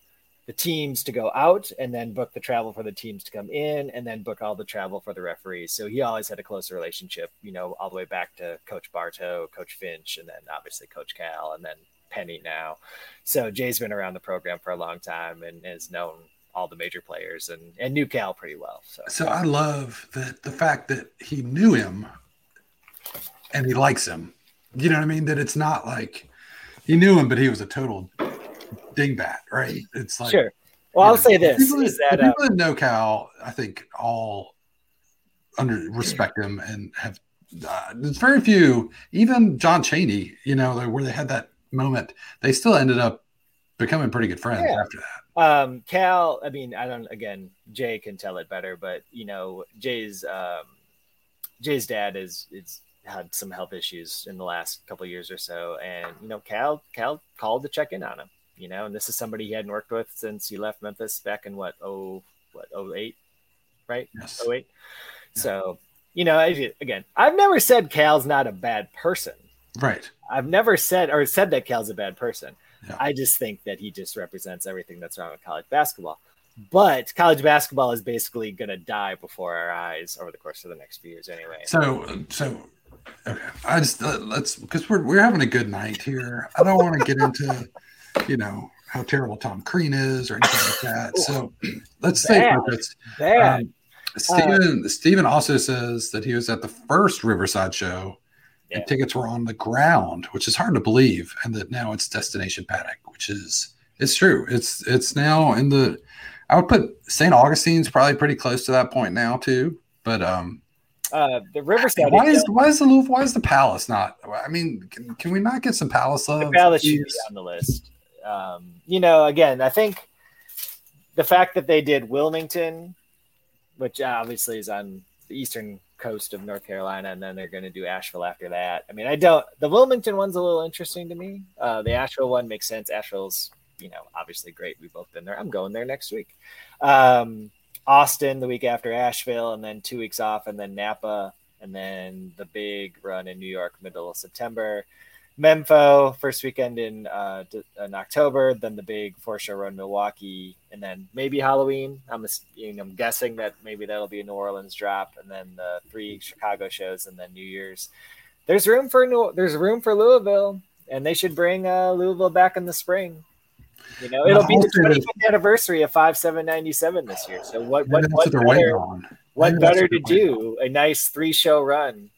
the teams to go out and then book the travel for the teams to come in and then book all the travel for the referees. So he always had a close relationship, you know, all the way back to Coach Bartow, Coach Finch, and then obviously Coach Cal and then Penny now. So Jay's been around the program for a long time and has known all the major players and, and knew Cal pretty well. So. so I love that the fact that he knew him and he likes him. You know what I mean? That it's not like he knew him, but he was a total dingbat, right? It's like sure. Well, I'll know, say this: people, is that uh, people that know Cal, I think all under respect him and have. Uh, there's very few, even John Chaney, you know, where they had that moment, they still ended up becoming pretty good friends yeah. after that. Um, Cal, I mean, I don't. Again, Jay can tell it better, but you know, Jay's um, Jay's dad is it's had some health issues in the last couple years or so, and you know, Cal Cal called to check in on him you know, and this is somebody he hadn't worked with since he left Memphis back in what oh what oh eight, right? Yes. Oh eight. Yeah. So you know, again, I've never said Cal's not a bad person. Right. I've never said or said that Cal's a bad person. Yeah. I just think that he just represents everything that's wrong with college basketball. But college basketball is basically going to die before our eyes over the course of the next few years, anyway. So, so okay, I just uh, let's because we're we're having a good night here. I don't want to get into you know how terrible Tom Crean is or anything like that. So let's focused. Bad. Um, Stephen uh, Stephen also says that he was at the first Riverside show yeah. and tickets were on the ground, which is hard to believe, and that now it's Destination Paddock, which is it's true. It's it's now in the I would put St. Augustine's probably pretty close to that point now too. But um uh, the Riverside. Why is why is the Louvre? Why is the Palace not? I mean, can, can we not get some Palace love? The Palace should be on the list um, you know, again, I think the fact that they did Wilmington, which obviously is on the eastern coast of North Carolina, and then they're going to do Asheville after that. I mean, I don't. The Wilmington one's a little interesting to me. Uh, the Asheville one makes sense. Asheville's, you know, obviously great. We've both been there. I'm going there next week. Um, Austin the week after Asheville, and then two weeks off, and then Napa, and then the big run in New York, middle of September. Mempho first weekend in uh, in October, then the big four show run Milwaukee, and then maybe Halloween. I'm I'm guessing that maybe that'll be a New Orleans drop, and then the three Chicago shows, and then New Year's. There's room for New, there's room for Louisville, and they should bring uh, Louisville back in the spring. You know, it'll be the 25th anniversary of five seven ninety seven this year. So what what what better, what better to do? A nice three show run,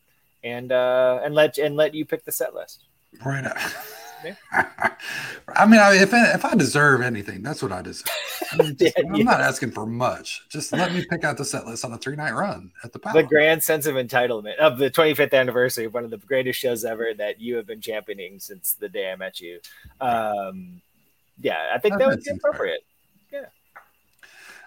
and uh and let and let you pick the set list. Right. I mean, I, if I, if I deserve anything, that's what I deserve. I mean, just, yeah, I'm yeah. not asking for much. Just let me pick out the set list on a three night run at the The grand sense of entitlement of the 25th anniversary of one of the greatest shows ever that you have been championing since the day I met you. Um, yeah, I think that, would be appropriate. Yeah.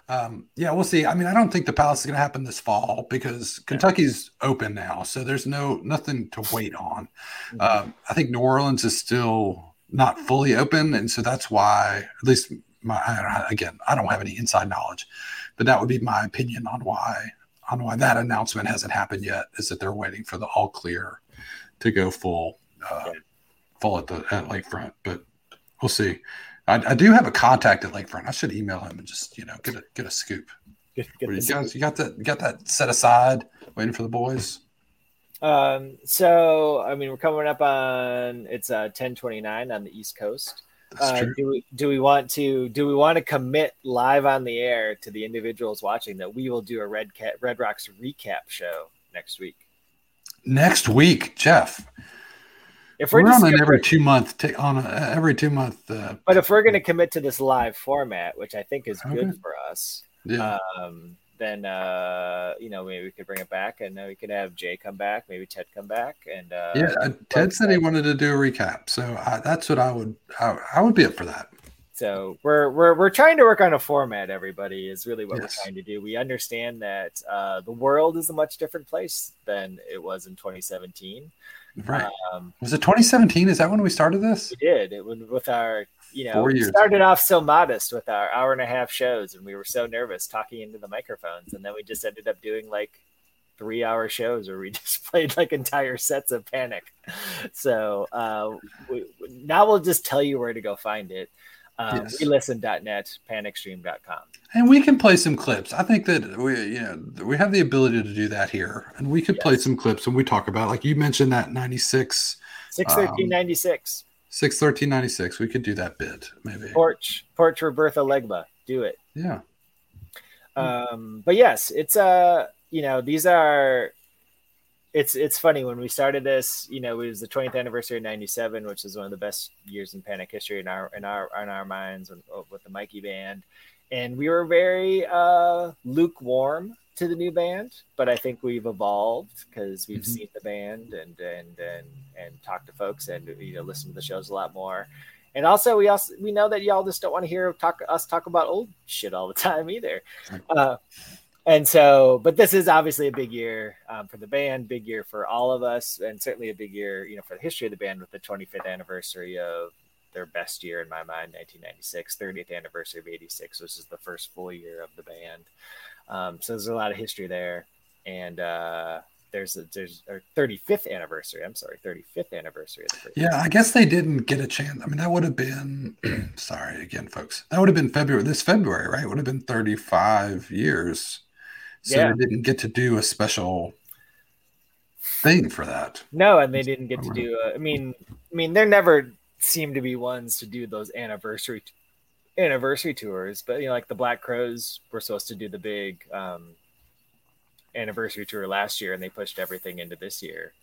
Um, yeah, we'll see. I mean, I don't think the Palace is going to happen this fall because Kentucky's open now, so there's no nothing to wait on. Mm-hmm. Um, I think New Orleans is still not fully open, and so that's why, at least my I again, I don't have any inside knowledge, but that would be my opinion on why on why that announcement hasn't happened yet. Is that they're waiting for the all clear to go full, uh, full at the at Lakefront, but we'll see. I, I, do have a contact at Lakefront. I should email him and just you know get a get a scoop. Get, get you, guys, you got that you got that set aside, waiting for the boys. Um. So I mean, we're coming up on it's uh ten twenty nine on the East Coast. Uh, do we do we want to do we want to commit live on the air to the individuals watching that we will do a Red Cat Red Rocks recap show next week? Next week, Jeff. If we're, we're on an every two month t- on a, every two month. Uh, but if we're going to commit to this live format, which I think is okay. good for us, yeah. Um, then uh, you know maybe we could bring it back, and we could have Jay come back, maybe Ted come back, and uh, yeah, uh, Ted said he wanted to do a recap, so I, that's what I would I, I, would be up for that. So we're we're we're trying to work on a format. Everybody is really what yes. we're trying to do. We understand that uh, the world is a much different place than it was in 2017. Right. Um, was it 2017? Is that when we started this? We did. It was with our, you know, we started off so modest with our hour and a half shows, and we were so nervous talking into the microphones, and then we just ended up doing like three hour shows where we just played like entire sets of Panic. So uh, we, now we'll just tell you where to go find it. Um, yes. WeListen.net, panicstream.com. And we can play some clips. I think that we, you know, we have the ability to do that here, and we could yes. play some clips and we talk about, like you mentioned, that 96, 61396. Um, 61396. We could do that bit maybe. Porch, Porch Roberta Legba. Do it. Yeah. Um, but yes, it's, uh, you know, these are it's it's funny when we started this you know it was the 20th anniversary of 97 which is one of the best years in panic history in our in our in our minds uh, with the mikey band. And we were very uh lukewarm to the new band but i think we've evolved because we've mm-hmm. seen the band and and and and talked to folks and you know listened to the shows a lot more. And also we also we know that y'all just don't want to hear talk us talk about old shit all the time either. Uh, and so but this is obviously a big year um, for the band big year for all of us and certainly a big year you know for the history of the band with the 25th anniversary of their best year in my mind 1996 30th anniversary of 86 which is the first full year of the band um, so there's a lot of history there and uh, there's a, there's a 35th anniversary. I'm sorry, 35th anniversary. yeah, I guess they didn't get a chance. I mean, that would have been sorry again, folks. That would have been February. This February, right? Would have been 35 years so yeah. they didn't get to do a special thing for that. No, and they didn't get to do. A, I mean, I mean, there never seem to be ones to do those anniversary anniversary tours, but you know, like the Black Crowes were supposed to do the big um, anniversary tour last year, and they pushed everything into this year.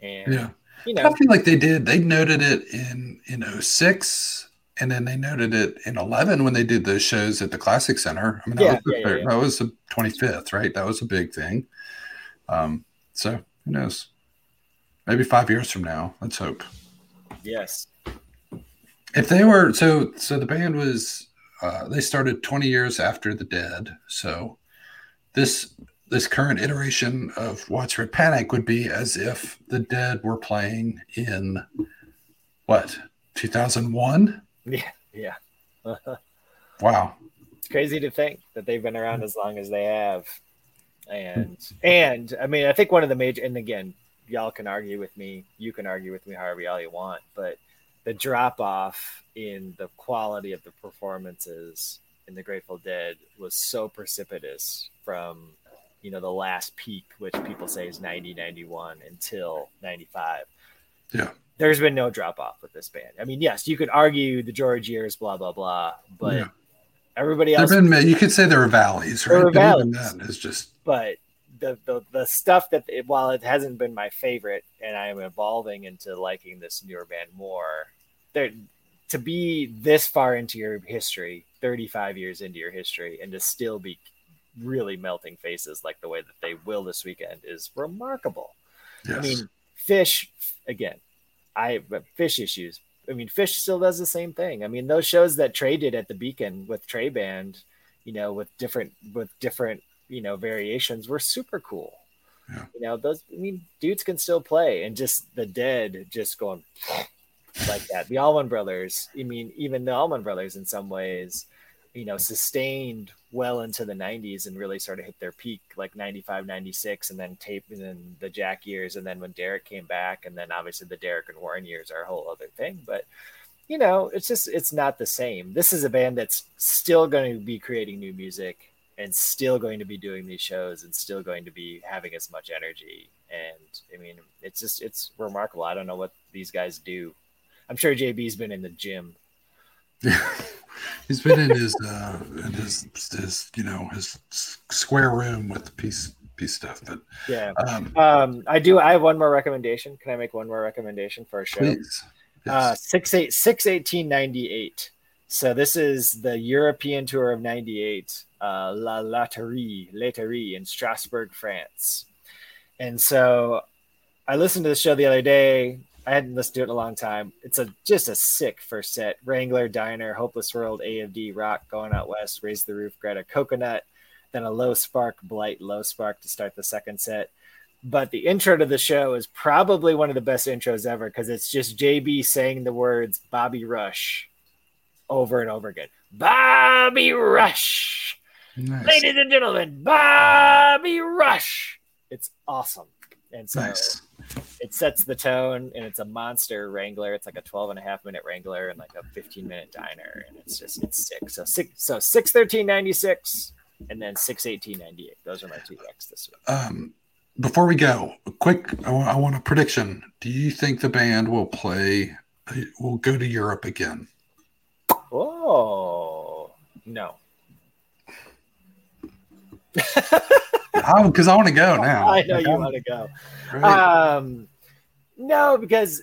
And yeah, you know, I feel like they did. They noted it in in 06 and then they noted it in 11 when they did those shows at the classic center. I mean that, yeah, was, the, yeah, yeah, that was the 25th right? That was a big thing. Um, so who knows? Maybe five years from now let's hope. Yes. If they were so so the band was uh, they started 20 years after the dead. So this this current iteration of Widespread Panic would be as if the dead were playing in what 2001 yeah, yeah. wow. It's crazy to think that they've been around as long as they have. And hmm. and I mean, I think one of the major and again, y'all can argue with me, you can argue with me however y'all you want, but the drop off in the quality of the performances in the Grateful Dead was so precipitous from you know the last peak, which people say is 90, 91 until 95. Yeah. there's been no drop off with this band. I mean, yes, you could argue the George years, blah blah blah, but Yeah. everybody else. Been you could say there are valleys, There right? are But even valleys. that is just but the, the the stuff that it, while it hasn't been my favorite and I am evolving into liking this newer band more, there to be this far into your history, 35 years into your history, and to still be really melting faces like the way that they will this weekend is remarkable. yes. I mean, Phish again. I Phish issues. I mean, Phish still does the same thing. I mean, those shows that Trey did at the Beacon with Trey Band, you know, with different with different you know variations, were super cool. Yeah. You know, those. I mean, dudes can still play, and just the Dead just going like that. The Allman Brothers. I mean, even the Allman Brothers in some ways, you know, sustained well into the 90s and really sort of hit their peak like 95, 96, and then tape and then the Jack years. And then when Derek came back, and then obviously the Derek and Warren years are a whole other thing. But, you know, it's just, it's not the same. This is a band that's still going to be creating new music and still going to be doing these shows and still going to be having as much energy. And I mean, it's just, it's remarkable. I don't know what these guys do. I'm sure JB's been in the gym. He's been in his uh in his his you know his square room with the piece piece stuff, but Yeah. um Um, I do. I have one more recommendation. Can I make one more recommendation for a show? please. Uh, Yes. six eight six eighteen ninety eight. So this is the European tour of ninety eight. Uh, La Laiterie, Laiterie in Strasbourg, France. And so I listened to the show the other day. I hadn't listened to it in a long time. It's a just a sick first set. Wrangler, Diner, Hopeless World, AFD, Rock, Going Out West, Raise the Roof, Greta, Coconut, then a Low Spark, Blight, Low Spark to start the second set. But the intro to the show is probably one of the best intros ever because it's just JB saying the words Bobby Rush over and over again. Bobby Rush. Nice. Ladies and gentlemen, Bobby Rush. It's awesome. And so Nice. It sets the tone and it's a monster wrangler. It's like a 12 and a half minute wrangler and like a 15 minute diner. And it's just, it's sick. So six, so 61396 and then 61898. Those are my two decks this week. Um, before we go, a quick, I want, I want a prediction. Do you think the band will play, will go to Europe again? Oh, no. Because I want to go now. I know Like, you want to go. right? Um, no, because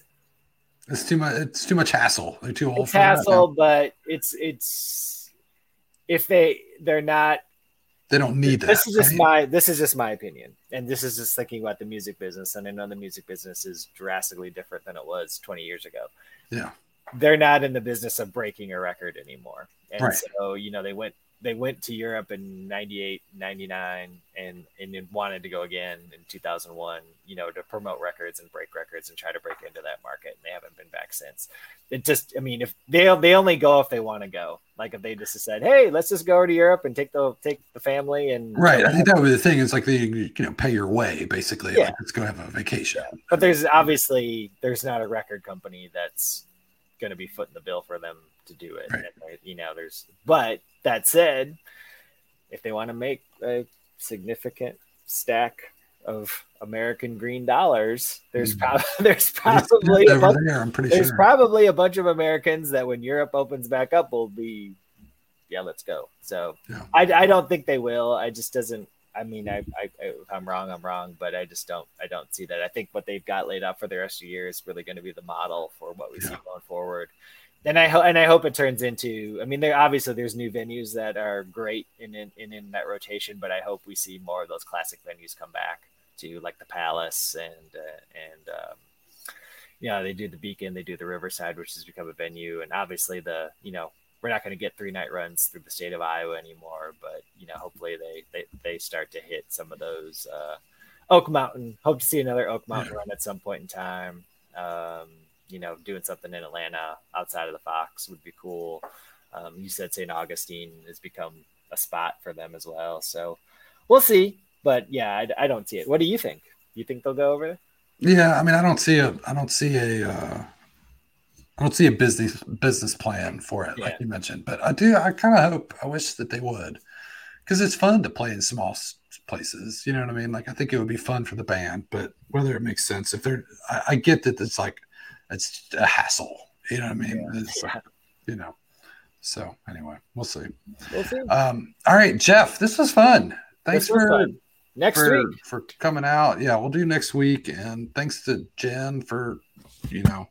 it's too much. It's too much hassle. They're too old. it's for hassle, but it's it's if they they're not. They don't need that. This is just right? my this is just my opinion, and this is just thinking about the music business, and I know the music business is drastically different than it was 20 years ago. Yeah. they're not in the business of breaking a record anymore, and Right. so you know they went they went to Europe in 98, 99 and and wanted to go again in 2001, you know, to promote records and break records and try to break into that market. And they haven't been back since. It just, I mean, if they they only go if they want to go. Like if they just said, "Hey, let's just go over to Europe and take the take the family and Right. I think that would be the thing. It's like they, you know, pay your way basically. Yeah. Like, let's go have a vacation. But there's obviously there's not a record company that's going to be footing the bill for them to do it. Right. And you know, there's. But that said, if they want to make a significant stack of American green dollars, there's Mhm. prob- there's probably a bunch, there. There's sure. probably a bunch of Americans that when Europe opens back up will be, yeah, let's go. So Yeah. I, I don't think they will. I just doesn't. I mean, I, I, if I'm wrong, I'm wrong, but I just don't, I don't see that. I think what they've got laid out for the rest of the year is really going to be the model for what we see going forward. And I hope, and I hope it turns into. I mean, there obviously there's new venues that are great in in, in that rotation, but I hope we see more of those classic venues come back to like the Palace and uh, and um, you know they do the Beacon, they do the Riverside, which has become a venue, and obviously the you know we're not going to get three night runs through the state of Iowa anymore, but you know hopefully they they, they start to hit some of those. Uh, Oak Mountain, hope to see another Oak Mountain run at some point in time. Um, you know, doing something in Atlanta outside of the Fox would be cool. Um, you said St. Augustine has become a spot for them as well, so we'll see. But yeah, I, I don't see it. What do you think? You think they'll go over there? Yeah, I mean, I don't see a, I don't see a, uh, I don't see a business business plan for it, Yeah. like you mentioned. But I do, I kind of hope, I wish that they would, because it's fun to play in small places. You know what I mean? Like, I think it would be fun for the band, but whether it makes sense, if they're, I, I get that it's like it's a hassle. You know what I mean? It's, You know. So anyway, we'll see. We'll see. Um, all right, Jeff, this was fun. Thanks was for fun. Next for, week. for coming out. Yeah, we'll do next week. And thanks to Jen for, you know,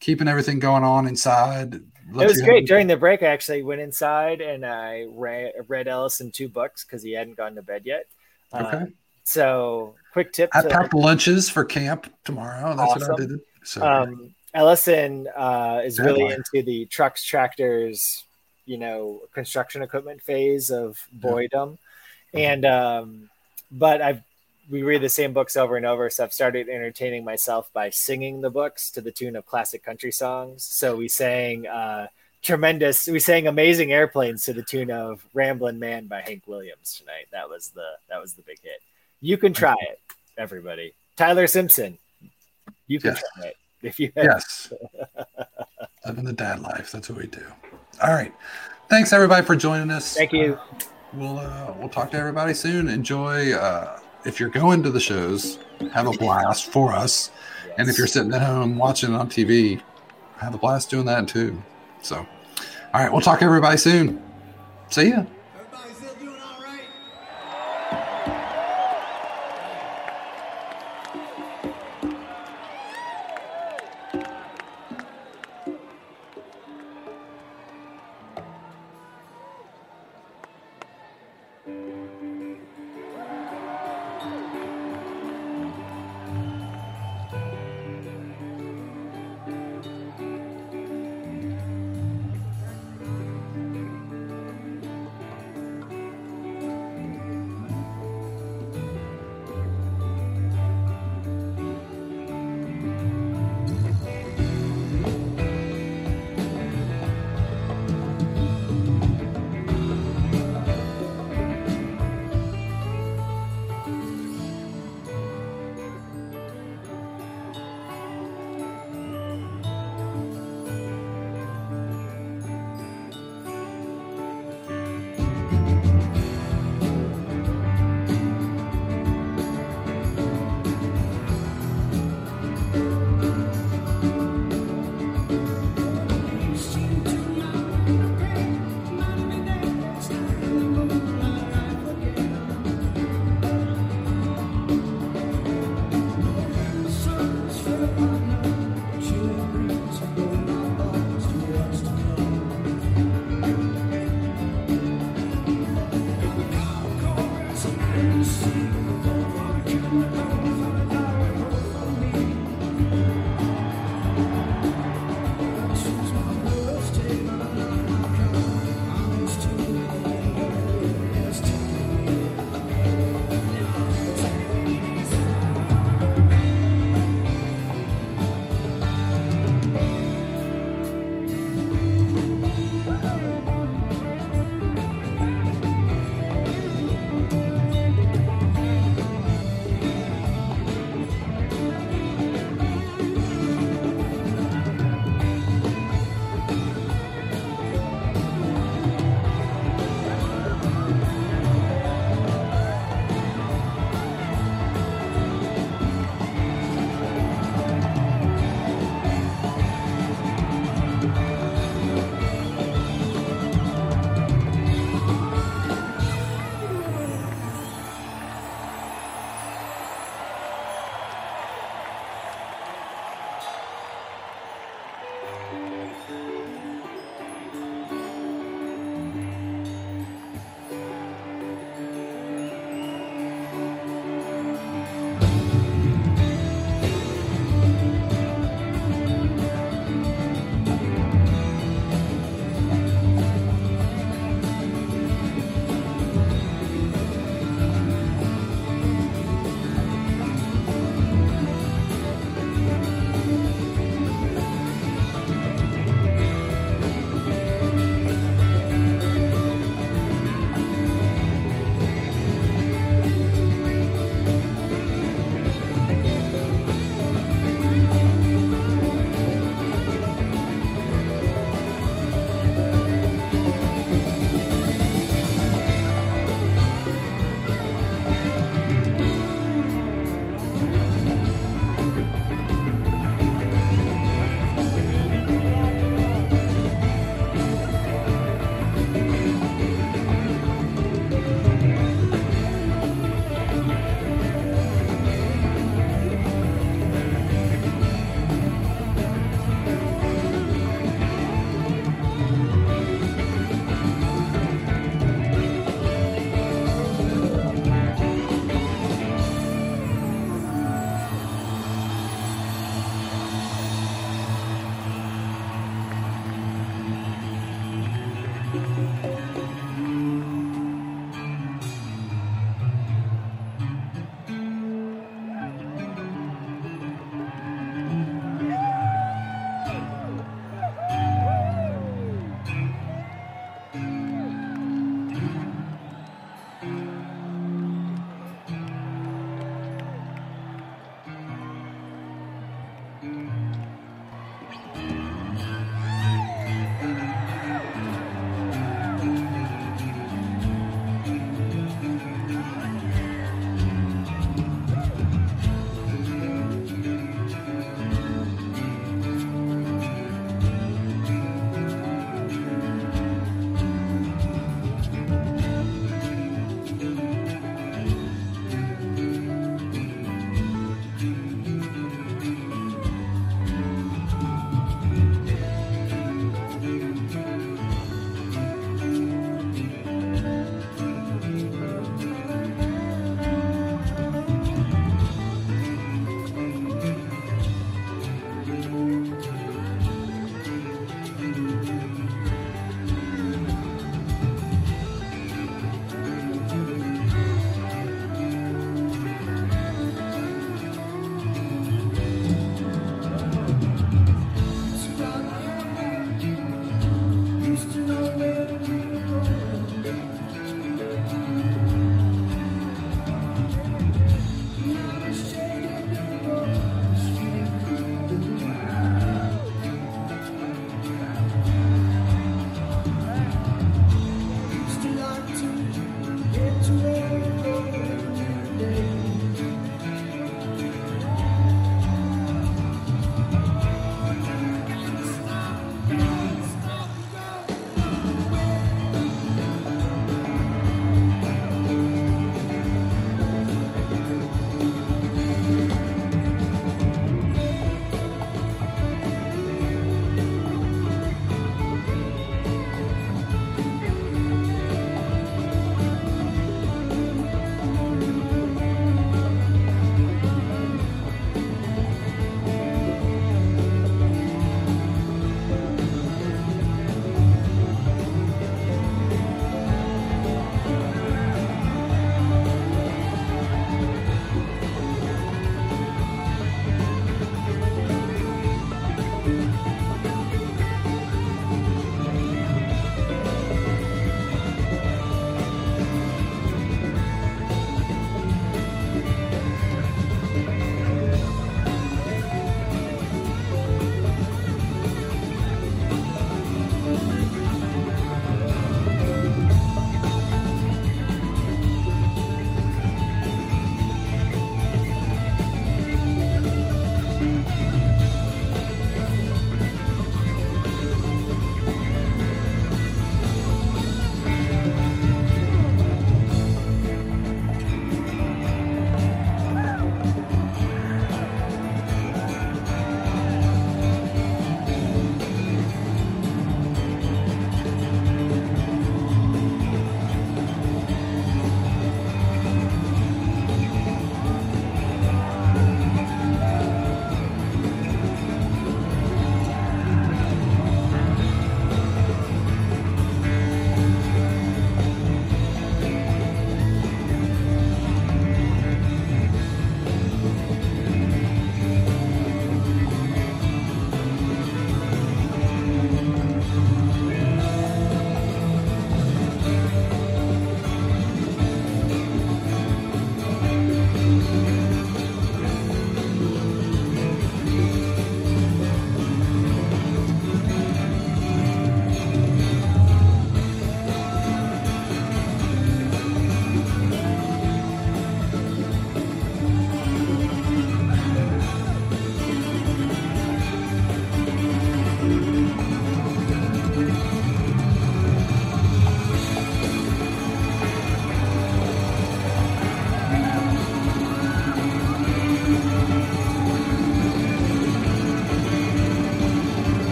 keeping everything going on inside. Let It was great. During the break, I actually went inside and I read, read Ellison two books because he hadn't gone to bed yet. Okay. so, quick tip I packed lunches for camp tomorrow. That's what I did. So um, Ellison uh, is really into the trucks, tractors, you know, construction equipment phase of boydom, and um, but I've we read the same books over and over, so I've started entertaining myself by singing the books to the tune of classic country songs. So we sang uh, tremendous, we sang "Amazing Airplanes" to the tune of "Ramblin' Man" by Hank Williams tonight. That was the that was the big hit. You can try it, everybody. Tyler Simpson, you can Yes. try it if you have. yes. Living the dad life. That's what we do. All right. Thanks everybody for joining us. Thank you. Uh, we'll uh, we'll talk to everybody soon. Enjoy uh, if you're going to the shows, have a blast for us. And if you're sitting at home watching it on TV, have a blast doing that too. So, all right, we'll talk to everybody soon. See ya.